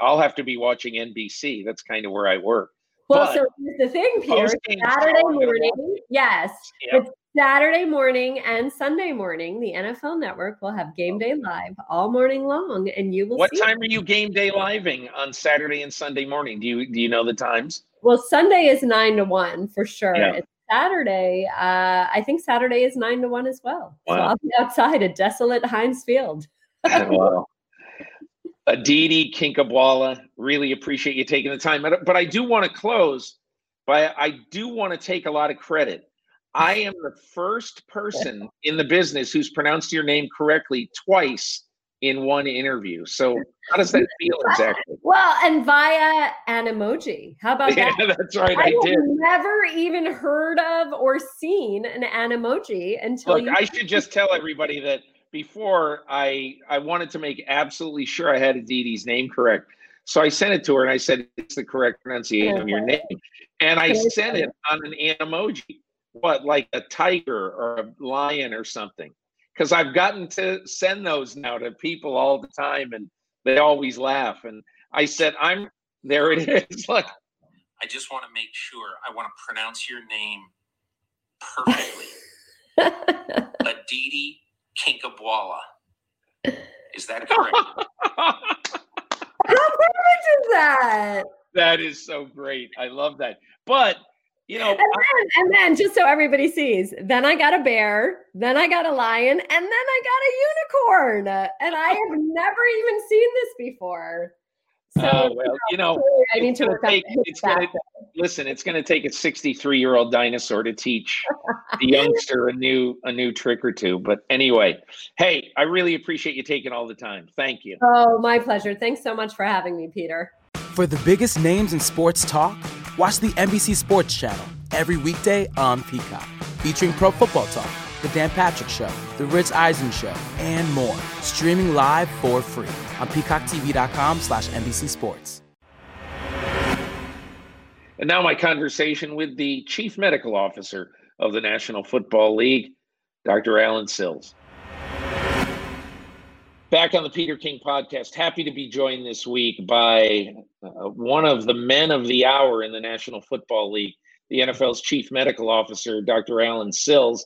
I'll have to be watching NBC. That's kind of where I work. Well, but so here's the thing, Peter. Saturday morning, yes, yep. it's Saturday morning and Sunday morning. The NFL Network will have Game Day Live all morning long, and you will. What time it. are you Game Day living on Saturday and Sunday morning? Do you do you know the times? Well, Sunday is nine to one for sure. Yeah. It's Saturday, uh, I think Saturday is nine to one as well. Wow. So I'll be outside at desolate Heinz Field. wow. Aditi Kinkhabwala, really appreciate you taking the time. But I do want to close by I do want to take a lot of credit. I am the first person in the business who's pronounced your name correctly twice in one interview. So how does that feel exactly? Well, and via an emoji. How about yeah, that? that's right. I, I did. Never even heard of or seen an an emoji until. Look, I should just tell everybody that before I I wanted to make absolutely sure I had Aditi's name correct. So I sent it to her and I said it's the correct pronunciation of your name, and I sent it on an emoji. What, like a tiger or a lion or something? because I've gotten to send those now to people all the time, and they always laugh. And I said, "I'm there. It is. Look, I just want to make sure. I want to pronounce your name perfectly. Aditi Kinkhabwala Is that correct? How perfect is that? That is so great. I love that. But you know, and then, and then, just so everybody sees, then I got a bear, then I got a lion, and then I got a unicorn. And I have never even seen this before. So, uh, well, you know, I need to take, it's gonna, listen. It's going to take a 63 year old dinosaur to teach the youngster a new a new trick or two. But anyway, hey, I really appreciate you taking all the time. Thank you. Oh, my pleasure. Thanks so much for having me, Peter. For the biggest names in sports talk Watch the NBC Sports Channel every weekday on Peacock, featuring Pro Football Talk, The Dan Patrick Show, The Rich Eisen Show, and more. Streaming live for free on peacocktv.com slash NBC Sports. And now my conversation with the Chief Medical Officer of the National Football League, Dr. Allen Sills. Back on the Peter King podcast, happy to be joined this week by uh, one of the men of the hour in the National Football League, the NFL's chief medical officer, Dr. Allen Sills.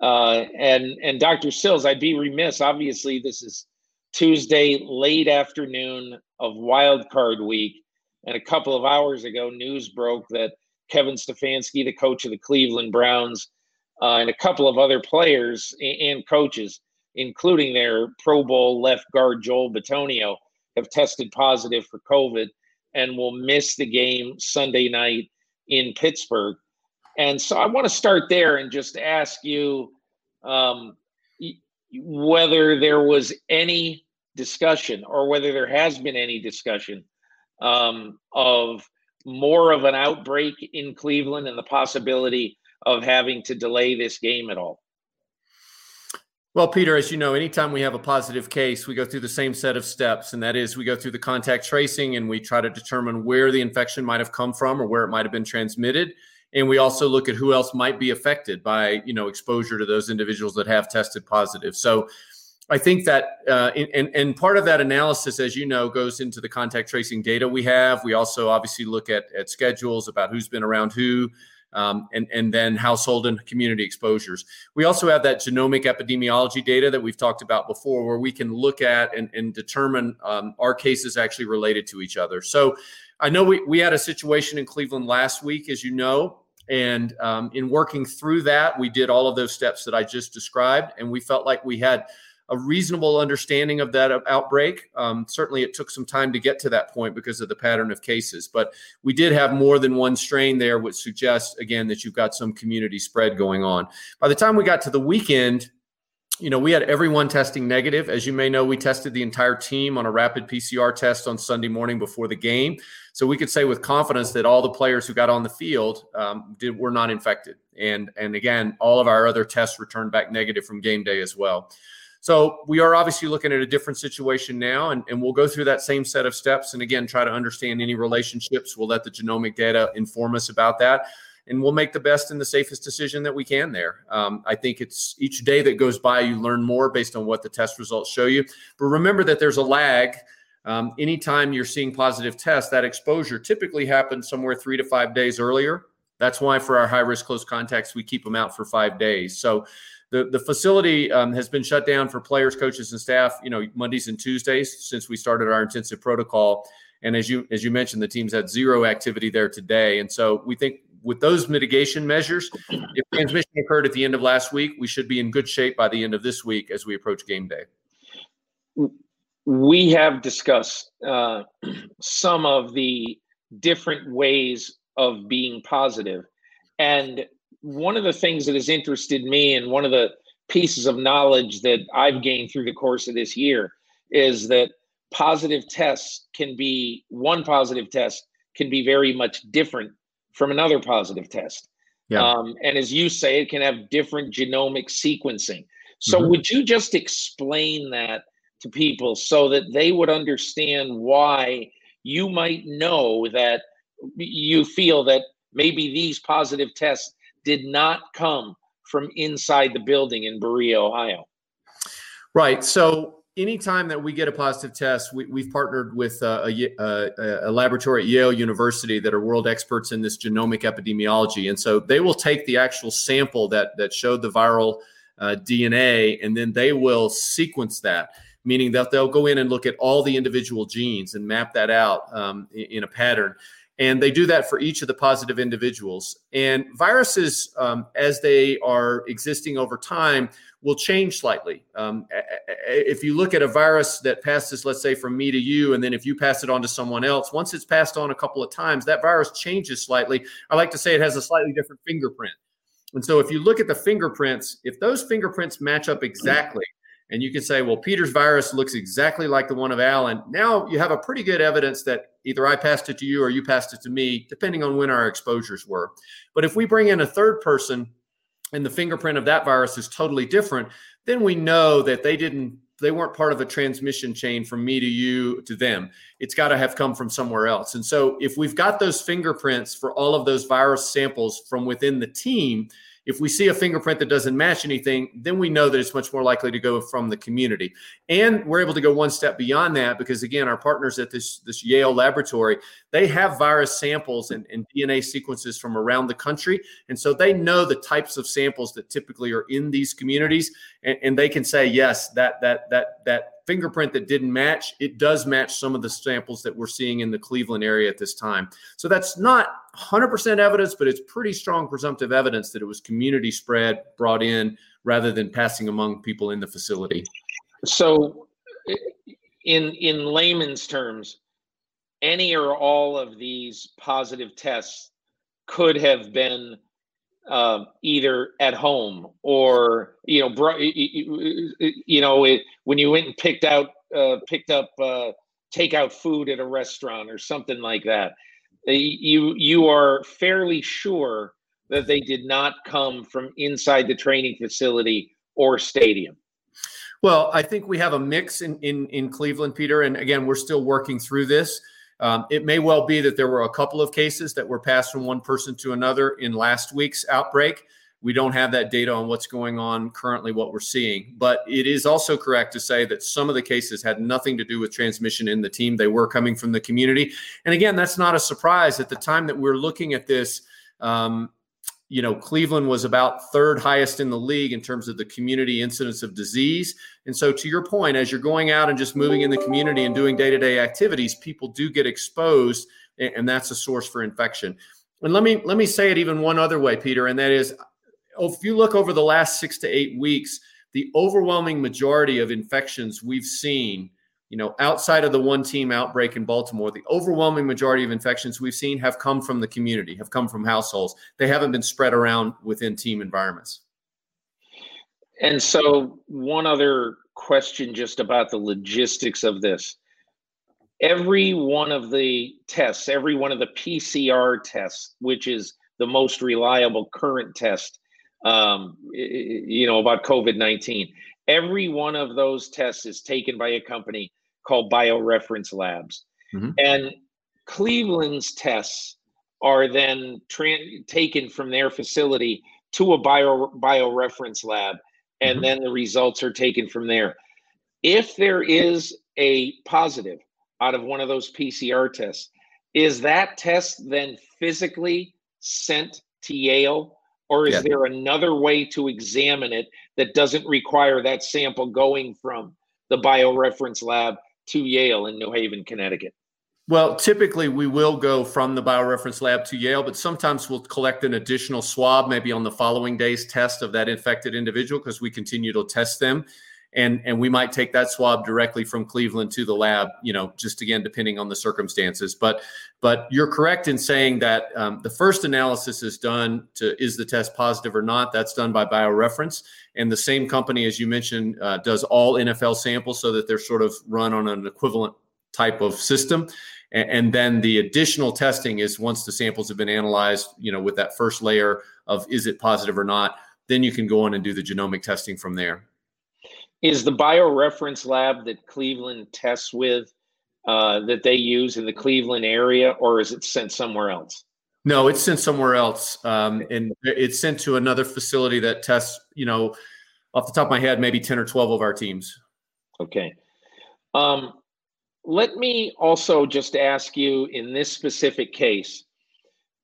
Uh, and and Dr. Sills, I'd be remiss. Obviously, this is Tuesday late afternoon of Wild Card Week, and a couple of hours ago, news broke that Kevin Stefanski, the coach of the Cleveland Browns, uh, and a couple of other players and coaches including their Pro Bowl left guard Joel Bitonio, have tested positive for COVID and will miss the game Sunday night in Pittsburgh. And so I want to start there and just ask you um, whether there was any discussion or whether there has been any discussion um, of more of an outbreak in Cleveland and the possibility of having to delay this game at all. Well, Peter, as you know, anytime we have a positive case, we go through the same set of steps, and that is we go through the contact tracing and we try to determine where the infection might have come from or where it might have been transmitted. And we also look at who else might be affected by, you know, exposure to those individuals that have tested positive. So I think that, uh, and, and part of that analysis, as you know, goes into the contact tracing data we have. We also obviously look at, at schedules about who's been around who, um, and, and then household and community exposures. We also have that genomic epidemiology data that we've talked about before, where we can look at and, and determine um, are cases actually related to each other. So I know we, we had a situation in Cleveland last week, as you know, and um, in working through that, we did all of those steps that I just described, and we felt like we had a reasonable understanding of that outbreak. Um, certainly, it took some time to get to that point because of the pattern of cases, but we did have more than one strain there, which suggests, again, that you've got some community spread going on. By the time we got to the weekend, you know, we had everyone testing negative. As you may know, we tested the entire team on a rapid PCR test on Sunday morning before the game. So we could say with confidence that all the players who got on the field um, did were not infected. And and again, all of our other tests returned back negative from game day as well. So we are obviously looking at a different situation now, and, and we'll go through that same set of steps and again try to understand any relationships. We'll let the genomic data inform us about that and we'll make the best and the safest decision that we can there. Um, I think it's each day that goes by, you learn more based on what the test results show you. But remember that there's a lag. Um, anytime you're seeing positive tests, that exposure typically happens somewhere three to five days earlier. That's why for our high risk close contacts, we keep them out for five days. So the, the facility um, has been shut down for players, coaches, and staff, you know, Mondays and Tuesdays since we started our intensive protocol. And as you as you mentioned, the teams had zero activity there today. And so we think with those mitigation measures, if transmission occurred at the end of last week, we should be in good shape by the end of this week as we approach game day. We have discussed uh, some of the different ways of being positive. And one of the things that has interested me and one of the pieces of knowledge that I've gained through the course of this year is that positive tests can be one positive test can be very much different from another positive test. Yeah. Um, and as you say, it can have different genomic sequencing. So, mm-hmm. would you just explain that to people so that they would understand why you might know that you feel that maybe these positive tests did not come from inside the building in Berea, Ohio? Right. So, anytime that we get a positive test, we, have partnered with uh, a, a, a, laboratory at Yale University that are world experts in this genomic epidemiology, and so they will take the actual sample that that showed the viral uh, DNA, and then they will sequence that, meaning that they'll go in and look at all the individual genes and map that out um, in, a pattern. And they do that for each of the positive individuals. And viruses, um, as they are existing over time, will change slightly. Um, if you look at a virus that passes, let's say, from me to you, and then if you pass it on to someone else, once it's passed on a couple of times, that virus changes slightly. I like to say it has a slightly different fingerprint. And so if you look at the fingerprints, if those fingerprints match up exactly, and you can say, well, Peter's virus looks exactly like the one of Allen. Now you have a pretty good evidence that either I passed it to you or you passed it to me, depending on when our exposures were. But if we bring in a third person and the fingerprint of that virus is totally different, then we know that they didn't they weren't part of a transmission chain from me to you to them. It's got to have come from somewhere else. And so if we've got those fingerprints for all of those virus samples from within the team, if we see a fingerprint that doesn't match anything, then we know that it's much more likely to go from the community. And we're able to go one step beyond that because again, our partners at this, this Yale laboratory, they have virus samples and, and DNA sequences from around the country. And so they know the types of samples that typically are in these communities. And, and they can say, yes, that that that that fingerprint that didn't match, it does match some of the samples that we're seeing in the Cleveland area at this time. So that's not 100% evidence, but it's pretty strong presumptive evidence that it was community spread brought in rather than passing among people in the facility. So, in in layman's terms, any or all of these positive tests could have been uh, either at home or you know, bro, you know, it, when you went and picked out uh, picked up uh, takeout food at a restaurant or something like that. You you are fairly sure that they did not come from inside the training facility or stadium. Well, I think we have a mix in in, in Cleveland, Peter, and again, we're still working through this. Um, it may well be that there were a couple of cases that were passed from one person to another in last week's outbreak. We don't have that data on what's going on currently, what we're seeing. But it is also correct to say that some of the cases had nothing to do with transmission in the team. They were coming from the community. And again, that's not a surprise. At the time that we're looking at this, um, you know, Cleveland was about third highest in the league in terms of the community incidence of disease. And so, to your point, as you're going out and just moving in the community and doing day to day activities, people do get exposed, and that's a source for infection. And let me let me say it even one other way, Peter, and that is, if you look over the last six to eight weeks, the overwhelming majority of infections we've seen, you know, outside of the one team outbreak in Baltimore, the overwhelming majority of infections we've seen have come from the community, have come from households. They haven't been spread around within team environments. And so, one other question just about the logistics of this. Every one of the tests, every one of the PCR tests, which is the most reliable current test, um, you know, about COVID 19, every one of those tests is taken by a company called BioReference Labs. Mm-hmm. And Cleveland's tests are then tra- taken from their facility to a bio bioreference lab and mm-hmm. then the results are taken from there. If there is a positive out of one of those PCR tests, is that test then physically sent to Yale? Or is yeah. there another way to examine it that doesn't require that sample going from the bioreference lab to Yale in New Haven, Connecticut? Well, typically we will go from the bioreference lab to Yale, but sometimes we'll collect an additional swab maybe on the following day's test of that infected individual because we continue to test them. And, and we might take that swab directly from Cleveland to the lab, you know, just again depending on the circumstances. But but you're correct in saying that um, the first analysis is done to is the test positive or not. That's done by BioReference, and the same company, as you mentioned, uh, does all NFL samples so that they're sort of run on an equivalent type of system. And, then the additional testing is once the samples have been analyzed, you know, with that first layer of is it positive or not, then you can go on and do the genomic testing from there. Is the bioreference lab that Cleveland tests with uh, that they use in the Cleveland area, or is it sent somewhere else? No, it's sent somewhere else, um, and it's sent to another facility that tests. You know, off the top of my head, maybe ten or twelve of our teams. Okay. Um, let me also just ask you in this specific case,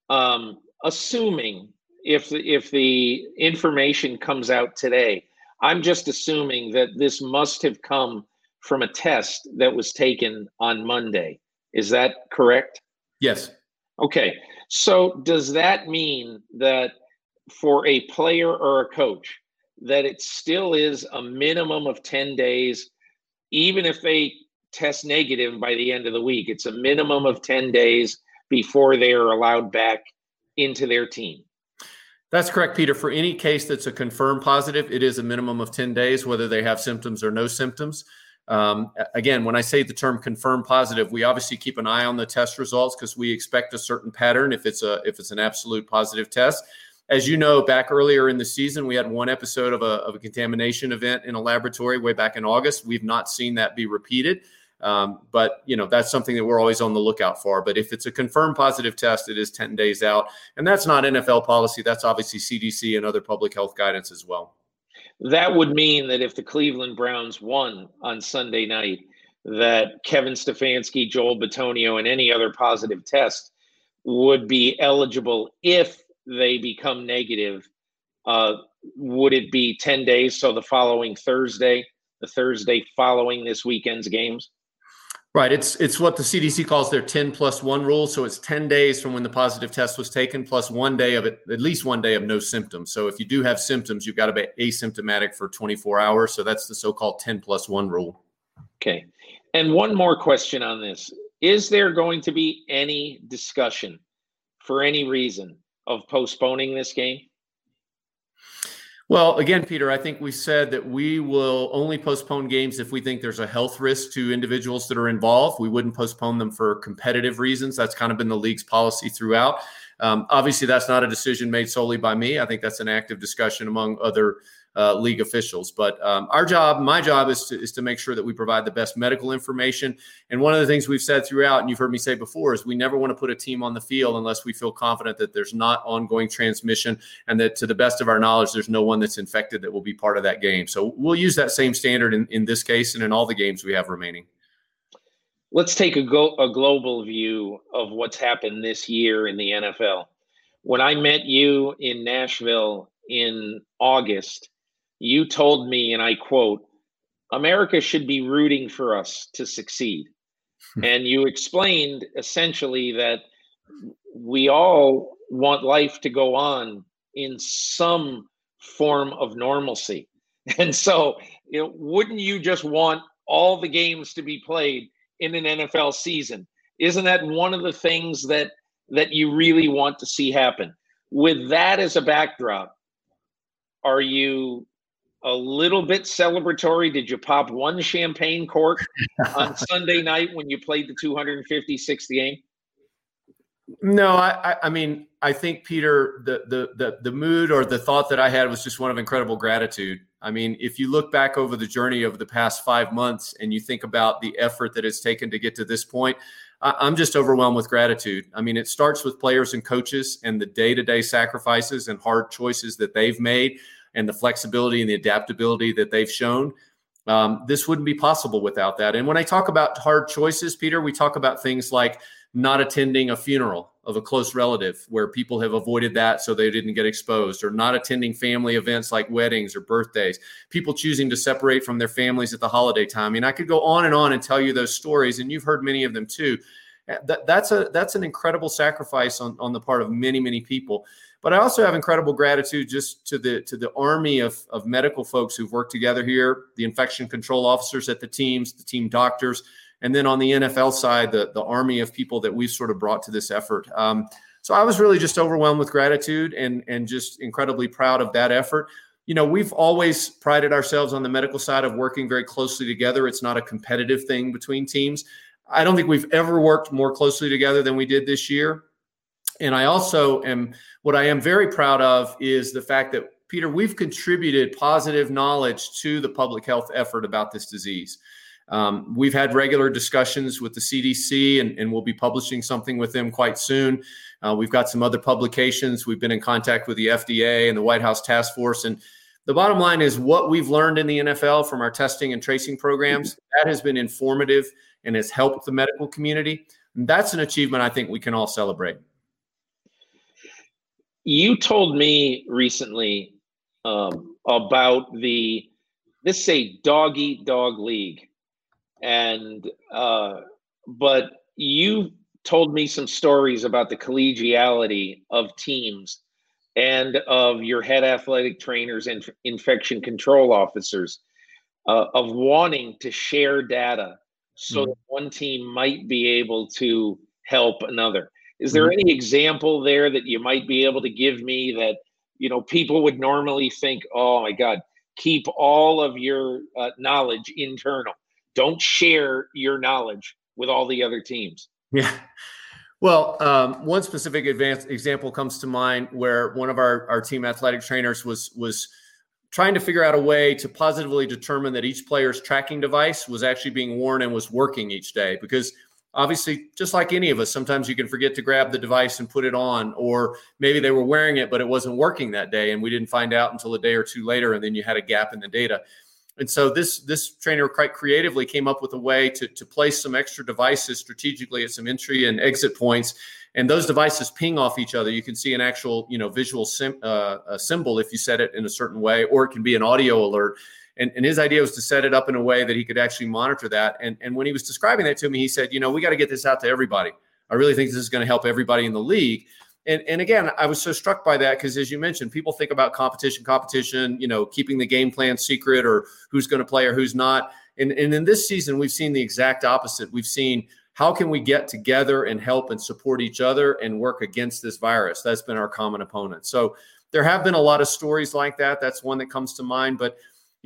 um, assuming if if the information comes out today, I'm just assuming that this must have come from a test that was taken on Monday. Is that correct? Yes. Okay. So does that mean that for a player or a coach, that it still is a minimum of 10 days, even if they test negative by the end of the week. It's a minimum of 10 days before they are allowed back into their team. That's correct, Peter. For any case that's a confirmed positive, it is a minimum of 10 days, whether they have symptoms or no symptoms. Um, again, when I say the term confirmed positive, we obviously keep an eye on the test results because we expect a certain pattern if it's a if it's an absolute positive test. As you know, back earlier in the season, we had one episode of a, of a contamination event in a laboratory way back in August. We've not seen that be repeated. Um, but you know that's something that we're always on the lookout for. But if it's a confirmed positive test, it is 10 days out, and that's not NFL policy. That's obviously CDC and other public health guidance as well. That would mean that if the Cleveland Browns won on Sunday night, that Kevin Stefanski, Joel Bitonio, and any other positive test would be eligible if they become negative. Uh, would it be 10 days? So the following Thursday, the Thursday following this weekend's games? Right. It's it's what the CDC calls their 10 plus one rule. So it's 10 days from when the positive test was taken, plus one day of it, at least one day of no symptoms. So if you do have symptoms, you've got to be asymptomatic for 24 hours. So that's the so-called 10 plus one rule. Okay. And one more question on this. Is there going to be any discussion for any reason of postponing this game? Well, again, Peter, I think we said that we will only postpone games if we think there's a health risk to individuals that are involved. We wouldn't postpone them for competitive reasons. That's kind of been the league's policy throughout. Um, obviously, that's not a decision made solely by me. I think that's an active discussion among other uh, league officials. But um, our job, my job, is to, is to make sure that we provide the best medical information. And one of the things we've said throughout, and you've heard me say before, is we never want to put a team on the field unless we feel confident that there's not ongoing transmission and that, to the best of our knowledge, there's no one that's infected that will be part of that game. So we'll use that same standard in, in this case and in all the games we have remaining. Let's take a, go- a global view of what's happened this year in the NFL. When I met you in Nashville in August, you told me, and I quote, America should be rooting for us to succeed. Hmm. and you explained essentially that we all want life to go on in some form of normalcy. And so, you know, wouldn't you just want all the games to be played in an NFL season? Isn't that one of the things that that you really want to see happen? With that as a backdrop, are you a little bit celebratory? Did you pop one champagne cork on Sunday night when you played the 256th game? No, I, I mean, I think Peter, the, the the the mood or the thought that I had was just one of incredible gratitude. I mean, if you look back over the journey of the past five months and you think about the effort that it's taken to get to this point, I'm just overwhelmed with gratitude. I mean, it starts with players and coaches and the day to day sacrifices and hard choices that they've made and the flexibility and the adaptability that they've shown. Um, this wouldn't be possible without that. And when I talk about hard choices, Peter, we talk about things like not attending a funeral of a close relative where people have avoided that so they didn't get exposed, or not attending family events like weddings or birthdays, people choosing to separate from their families at the holiday time. I mean, I could go on and on and tell you those stories, and you've heard many of them too. That, that's a that's an incredible sacrifice on, on the part of many many people. But I also have incredible gratitude just to the to the army of, of medical folks who've worked together here, the infection control officers at the teams, the team doctors, and then on the NFL side, the the army of people that we've sort of brought to this effort. Um, so I was really just overwhelmed with gratitude and and just incredibly proud of that effort. You know, we've always prided ourselves on the medical side of working very closely together. It's not a competitive thing between teams. I don't think we've ever worked more closely together than we did this year. And I also am what I am very proud of is the fact that Peter, we've contributed positive knowledge to the public health effort about this disease. Um, we've had regular discussions with the CDC, and, and, we'll be publishing something with them quite soon. Uh, we've got some other publications. We've been in contact with the FDA and the White House Task Force. And the bottom line is what we've learned in the NFL from our testing and tracing programs that has been informative and has helped the medical community. And that's an achievement I think we can all celebrate. You told me recently um, about the this is a dog eat dog league and uh, but you told me some stories about the collegiality of teams and of your head athletic trainers and infection control officers uh, of wanting to share data so mm-hmm. that one team might be able to help another is there mm-hmm. any example there that you might be able to give me that you know people would normally think oh my god keep all of your uh, knowledge internal don't share your knowledge with all the other teams. Yeah. Well, um, one specific advanced example comes to mind where one of our, our team athletic trainers was was trying to figure out a way to positively determine that each player's tracking device was actually being worn and was working each day because obviously just like any of us sometimes you can forget to grab the device and put it on or maybe they were wearing it but it wasn't working that day and we didn't find out until a day or two later and then you had a gap in the data and so this this trainer quite creatively came up with a way to, to place some extra devices strategically at some entry and exit points, and those devices ping off each other. You can see an actual you know visual sim, uh, symbol if you set it in a certain way, or it can be an audio alert. And, and his idea was to set it up in a way that he could actually monitor that. And, and when he was describing that to me, he said, you know, we got to get this out to everybody. I really think this is going to help everybody in the league and and again, I was so struck by that because as you mentioned, people think about competition, competition, you know, keeping the game plan secret or who's going to play or who's not. And and in this season, we've seen the exact opposite. We've seen how can we get together and help and support each other and work against this virus? That's been our common opponent. So there have been a lot of stories like that. That's one that comes to mind. But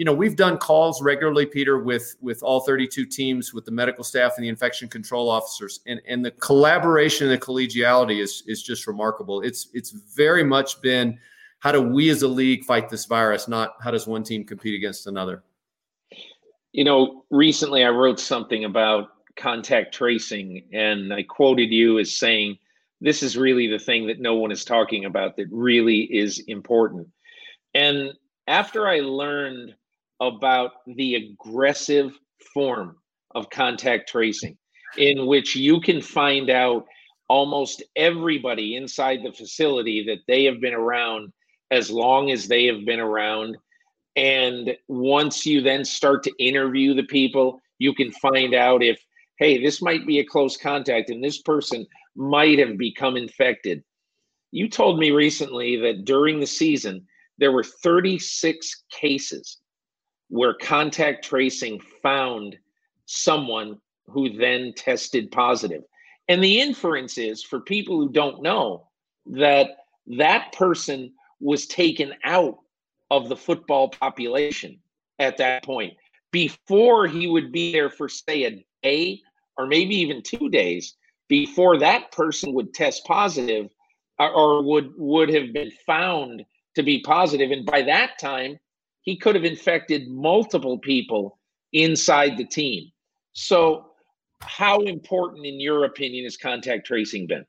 you know, we've done calls regularly, Peter, with with all 32 teams, with the medical staff and the infection control officers, and and the collaboration and the collegiality is is just remarkable. It's it's very much been how do we as a league fight this virus, not how does one team compete against another. You know, recently I wrote something about contact tracing, and I quoted you as saying, "This is really the thing that no one is talking about that really is important." And after I learned about the aggressive form of contact tracing, in which you can find out almost everybody inside the facility that they have been around as long as they have been around. And once you then start to interview the people, you can find out if, hey, this might be a close contact and this person might have become infected. You told me recently that during the season, there were 36 cases where contact tracing found someone who then tested positive. And the inference is for people who don't know that that person was taken out of the football population at that point before he would be there for, say, a day or maybe even two days before that person would test positive or, or would would have been found to be positive and by that time he could have infected multiple people inside the team. So how important in your opinion has contact tracing been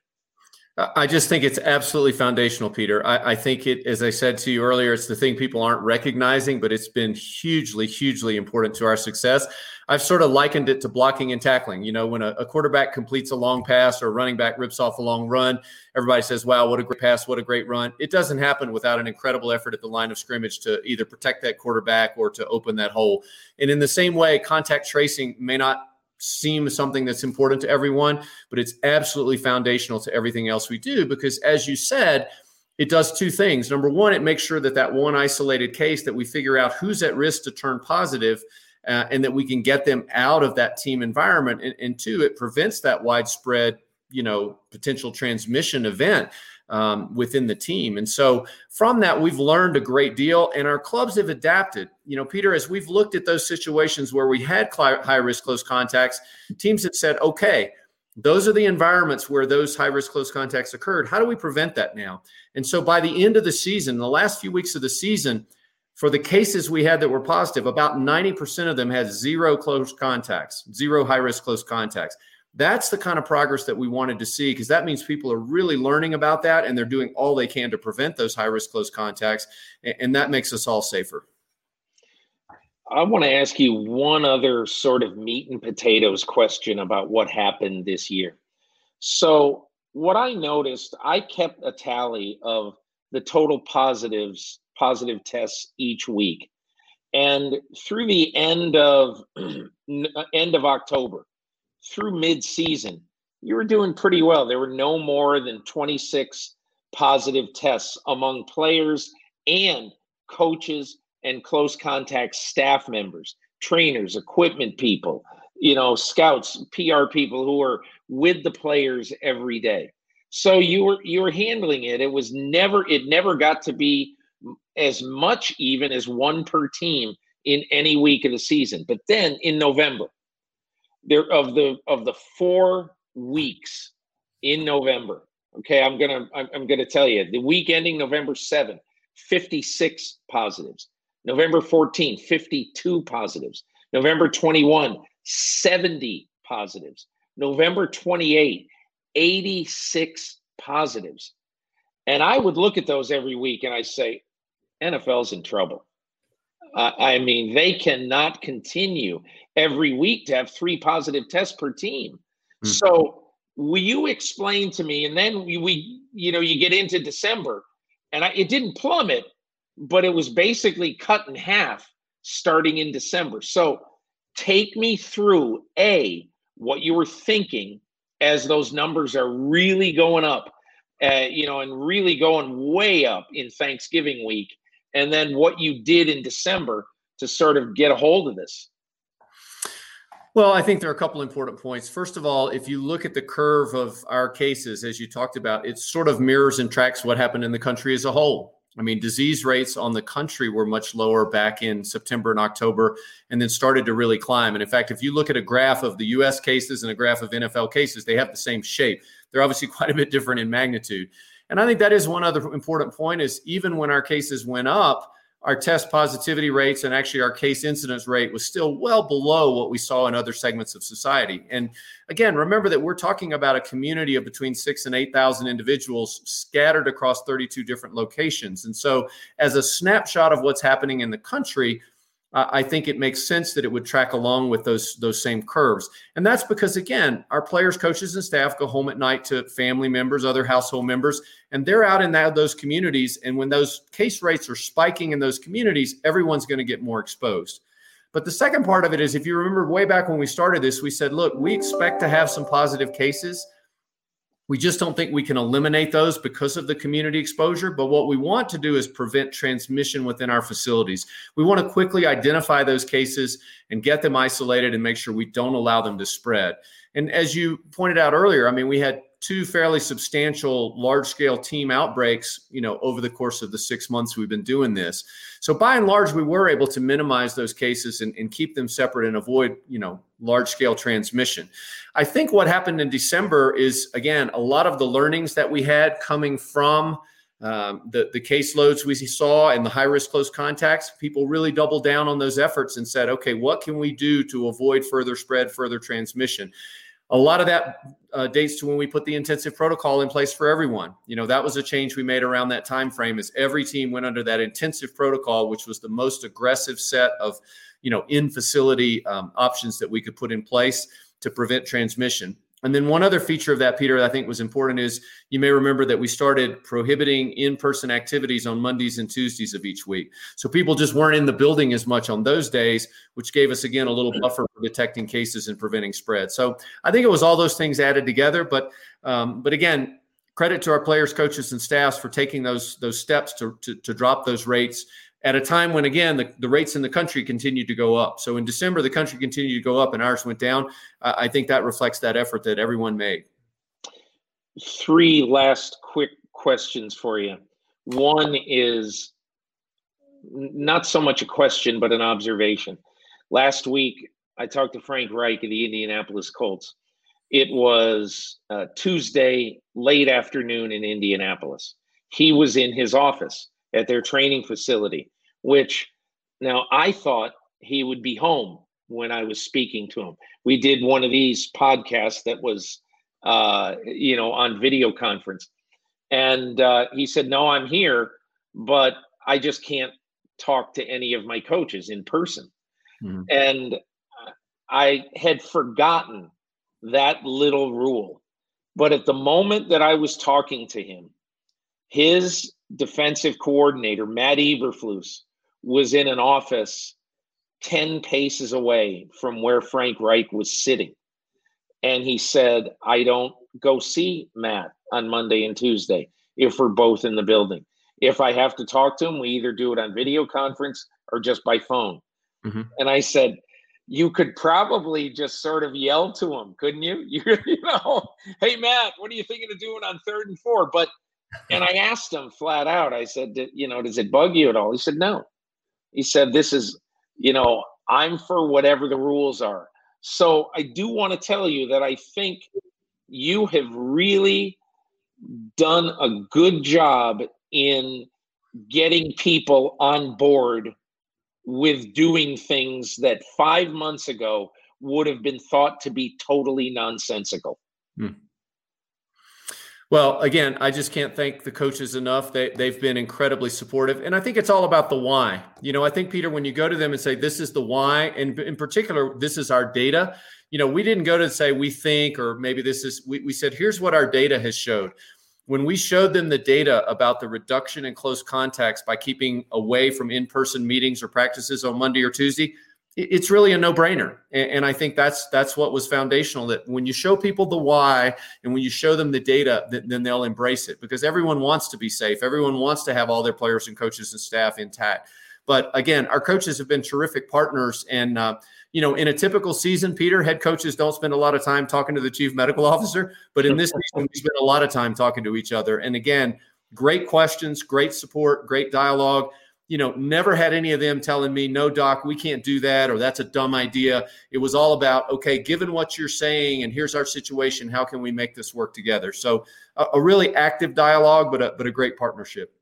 I just think it's absolutely foundational, Peter. I, I, think it, as I said to you earlier, it's the thing people aren't recognizing, but it's been hugely, hugely important to our success. I've sort of likened it to blocking and tackling. You know, when a, a quarterback completes a long pass or a running back rips off a long run, everybody says, wow, what a great pass, what a great run. It doesn't happen without an incredible effort at the line of scrimmage to either protect that quarterback or to open that hole. And in the same way, contact tracing may not seem something that's important to everyone, but it's absolutely foundational to everything else we do because, as you said, it does two things. Number one, it makes sure that that one isolated case that we figure out who's at risk to turn positive, uh, and that we can get them out of that team environment. And, and two, it prevents that widespread, you know, potential transmission event um, within the team. And so from that, we've learned a great deal, and our clubs have adapted. You know, Peter, as we've looked at those situations where we had high risk close contacts, teams have said, okay, those are the environments where those high risk close contacts occurred. How do we prevent that now? And so by the end of the season, the last few weeks of the season, for the cases we had that were positive, about 90% of them had zero close contacts, zero high risk close contacts. That's the kind of progress that we wanted to see because that means people are really learning about that and they're doing all they can to prevent those high risk close contacts. And that makes us all safer. I want to ask you one other sort of meat and potatoes question about what happened this year. So, what I noticed, I kept a tally of the total positives, positive tests each week. And through the end of uh, end of October, through mid-season, you were doing pretty well. There were no more than 26 positive tests among players and coaches and close contact staff members, trainers, equipment people, you know, scouts, PR people who are with the players every day. So you were you were handling it. It was never it never got to be as much even as one per team in any week of the season. But then in November, there of the of the four weeks in November. Okay, I'm gonna I'm, I'm gonna tell you the week ending November 7, 56 positives. November 14, 52 positives. November 21, 70 positives. November 28, 86 positives. And I would look at those every week and I say, NFL's in trouble. Uh, I mean, they cannot continue every week to have three positive tests per team. Mm-hmm. So, will you explain to me? And then we, we, you know, you get into December, and I, it didn't plummet, but it was basically cut in half starting in December. So, take me through a what you were thinking as those numbers are really going up, uh, you know, and really going way up in Thanksgiving week and then what you did in December to sort of get a hold of this? Well, I think there are a couple important points. First of all, if you look at the curve of our cases, as you talked about, it sort of mirrors and tracks what happened in the country as a whole. I mean, disease rates on the country were much lower back in September and October, and then started to really climb. And in fact, if you look at a graph of the US cases and a graph of NFL cases, they have the same shape. They're obviously quite a bit different in magnitude. And I think that is one other important point is even when our cases went up, our test positivity rates and actually our case incidence rate was still well below what we saw in other segments of society. And again, remember that we're talking about a community of between six and 8,000 individuals scattered across 32 different locations. And so, as a snapshot of what's happening in the country, I think it makes sense that it would track along with those those same curves. And that's because again, our players, coaches, and staff go home at night to family members, other household members, and they're out in that, those communities. And when those case rates are spiking in those communities, everyone's going to get more exposed. But the second part of it is if you remember way back when we started this, we said, look, we expect to have some positive cases We just don't think we can eliminate those because of the community exposure. But what we want to do is prevent transmission within our facilities. We want to quickly identify those cases and get them isolated and make sure we don't allow them to spread. And as you pointed out earlier, I mean, we had two fairly substantial large scale team outbreaks you know over the course of the six months we've been doing this so by and large we were able to minimize those cases and, and keep them separate and avoid you know large scale transmission i think what happened in december is again a lot of the learnings that we had coming from um, the, the caseloads we saw and the high risk close contacts, people really doubled down on those efforts and said, okay, what can we do to avoid further spread, further transmission? a lot of that uh, dates to when we put the intensive protocol in place for everyone. You know, that was a change we made around that time frame as every team went under that intensive protocol, which was the most aggressive set of, you know, in facility um, options that we could put in place to prevent transmission. And then one other feature of that, Peter, I think was important is you may remember that we started prohibiting in-person activities on Mondays and Tuesdays of each week. So people just weren't in the building as much on those days, which gave us again a little buffer for detecting cases and preventing spread. So I think it was all those things added together. But um, but again, credit to our players, coaches, and staffs for taking those those steps to, to, to drop those rates at a time when again the, the rates in the country continued to go up. So in december the country continued to go up and ours went down. Uh, i think that reflects that effort that everyone made. Three last quick questions for you. One is not so much a question but an observation. Last week i talked to frank reich of the indianapolis colts. It was uh, tuesday late afternoon in indianapolis. He was in his office at their training facility, which now I thought he would be home when I was speaking to him. We did one of these podcasts that was, uh, you know, on video conference. And uh, he said, No, I'm here, but I just can't talk to any of my coaches in person. Mm-hmm. And I had forgotten that little rule. But at the moment that I was talking to him, his defensive coordinator, Matt Eberflus, was in an office 10 paces away from where Frank Reich was sitting. And he said, I don't go see Matt on Monday and Tuesday if we're both in the building. If I have to talk to him, we either do it on video conference or just by phone. Mm-hmm. And I said, you could probably just sort of yell to him, couldn't you? You, you know, hey Matt, what are you thinking of doing on third and four? But and I asked him flat out, I said, you know, does it bug you at all? He said, no. He said, this is, you know, I'm for whatever the rules are. So I do want to tell you that I think you have really done a good job in getting people on board with doing things that five months ago would have been thought to be totally nonsensical. Well, again, I just can't thank the coaches enough. They, they've been incredibly supportive. And I think it's all about the why. You know, I think, Peter, when you go to them and say, this is the why, and in particular, this is our data, you know, we didn't go to say we think, or maybe this is, we, we said, here's what our data has showed. When we showed them the data about the reduction in close contacts by keeping away from in person meetings or practices on Monday or Tuesday, it's really a no-brainer. And, i think that's that's what was foundational that when you show people the why and when you show them the data then they'll embrace it because everyone wants to be safe. Everyone wants to have all their players and coaches and staff intact. But again our coaches have been terrific partners and uh, you know in a typical season peter head coaches don't spend a lot of time talking to the chief medical officer but in this season we spend a lot of time talking to each other. And again great questions great support great dialogue you know, never had any of them telling me, no, doc, we can't do that, or that's a dumb idea. It was all about, okay, given what you're saying, and here's our situation, how can we make this work together? So, a, a really active dialogue, but a, but a great partnership.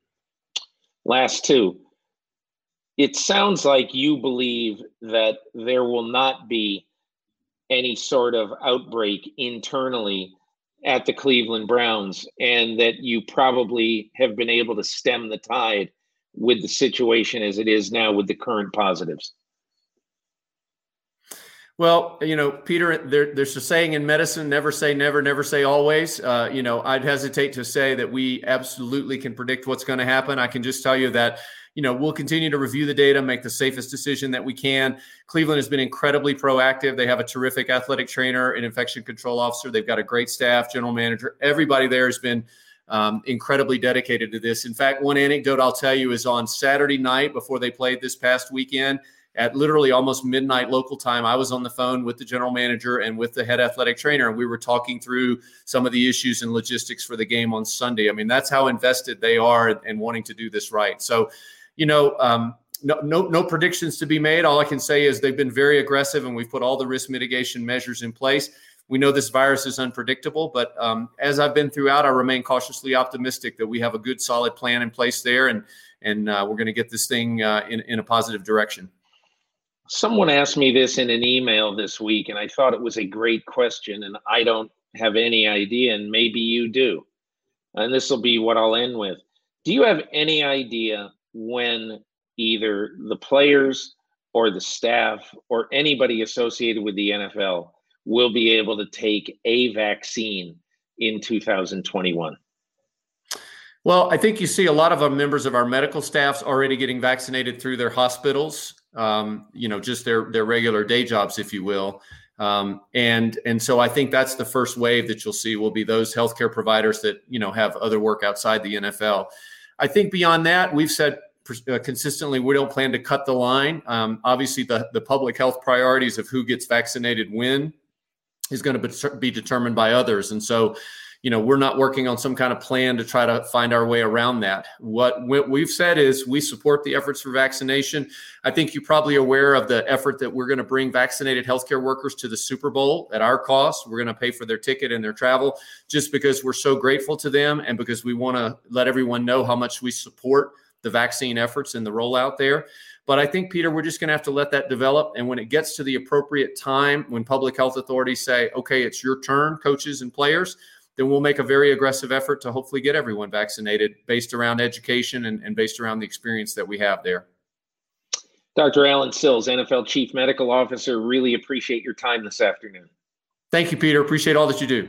Last two. It sounds like you believe that there will not be any sort of outbreak internally at the Cleveland Browns, and that you probably have been able to stem the tide with the situation as it is now with the current positives? Well, you know, Peter, there, there's a saying in medicine: never say never, never say always. Uh, you know, I'd hesitate to say that we absolutely can predict what's going to happen. I can just tell you that, you know, we'll continue to review the data, make the safest decision that we can. Cleveland has been incredibly proactive. They have a terrific athletic trainer, an infection control officer. They've got a great staff, general manager. Everybody there has been um, incredibly dedicated to this. In fact, one anecdote I'll tell you is on Saturday night before they played this past weekend at literally almost midnight local time, I was on the phone with the general manager and with the head athletic trainer, and we were talking through some of the issues and logistics for the game on Sunday. I mean, that's how invested they are in wanting to do this right. So, you know, um, no, no, no predictions to be made. All I can say is they've been very aggressive, and we've put all the risk mitigation measures in place. We know this virus is unpredictable, but um, as I've been throughout, I remain cautiously optimistic that we have a good, solid plan in place there, and and uh, we're going to get this thing uh, in in a positive direction. Someone asked me this in an email this week, and I thought it was a great question, and I don't have any idea, and maybe you do. And this will be what I'll end with. Do you have any idea when either the players or the staff or anybody associated with the NFL will be able to take a vaccine in 2021? Well, I think you see a lot of our members of our medical staffs already getting vaccinated through their hospitals um, you know, just their their regular day jobs, if you will. Um, and and so I think that's the first wave that you'll see will be those healthcare providers that you know have other work outside the NFL. I think beyond that, we've said uh, consistently we don't plan to cut the line. Um, obviously, the the public health priorities of who gets vaccinated when is going to be determined by others, and so you know we're not working on some kind of plan to try to find our way around that. What we've said is we support the efforts for vaccination. I think you're probably aware of the effort that we're going to bring vaccinated healthcare workers to the super bowl at our cost. We're going to pay for their ticket and their travel just because we're so grateful to them and because we want to let everyone know how much we support the vaccine efforts and the rollout there but I think, Peter, we're just going to have to let that develop. And when it gets to the appropriate time, when public health authorities say, okay, it's your turn, coaches and players, then we'll make a very aggressive effort to hopefully get everyone vaccinated based around education and, and based around the experience that we have there. Dr. Allen Sills, NFL Chief Medical Officer, really appreciate your time this afternoon. Thank you, Peter. Appreciate all that you do.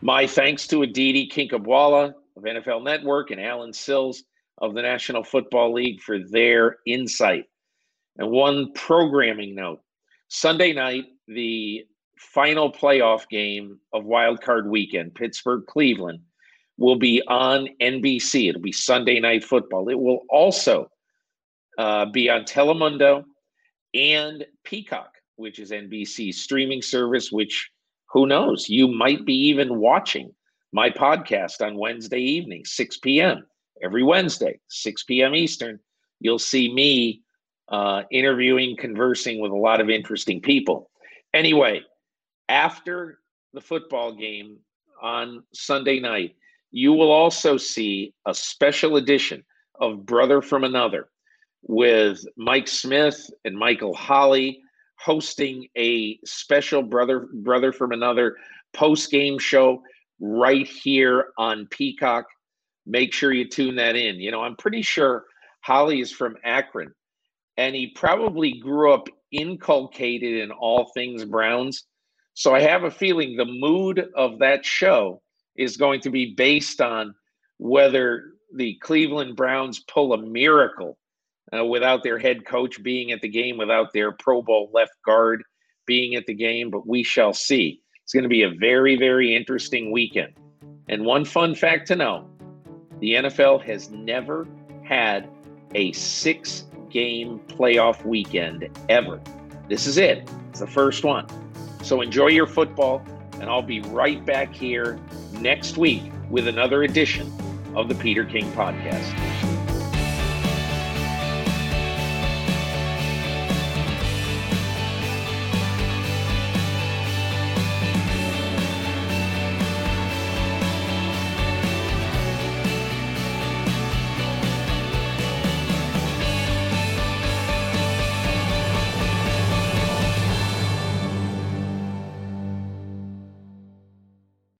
My thanks to Aditi Kinkhabwala of NFL Network and Allen Sills of the National Football League for their insight. And one programming note Sunday night, the final playoff game of Wild Card Weekend, Pittsburgh Cleveland, will be on NBC. It'll be Sunday Night Football. It will also uh, be on Telemundo and Peacock, which is NBC's streaming service. Which who knows? You might be even watching my podcast on Wednesday evening, 6 p.m. Every Wednesday, 6 p.m. Eastern. You'll see me uh, interviewing, conversing with a lot of interesting people. Anyway, after the football game on Sunday night, you will also see a special edition of Brother from Another with Mike Smith and Michael Holley hosting a special brother brother from another post game show right here on Peacock. Make sure you tune that in. You know, I'm pretty sure Holley is from Akron and he probably grew up inculcated in all things Browns so I have a feeling the mood of that show is going to be based on whether the Cleveland Browns pull a miracle uh, without their head coach being at the game, without their Pro Bowl left guard being at the game, but we shall see. It's going to be a very, very interesting weekend. And one fun fact to know the NFL has never had a six game playoff weekend ever. This is it, it's the first one. So enjoy your football, and I'll be right back here next week with another edition of the Peter King Podcast.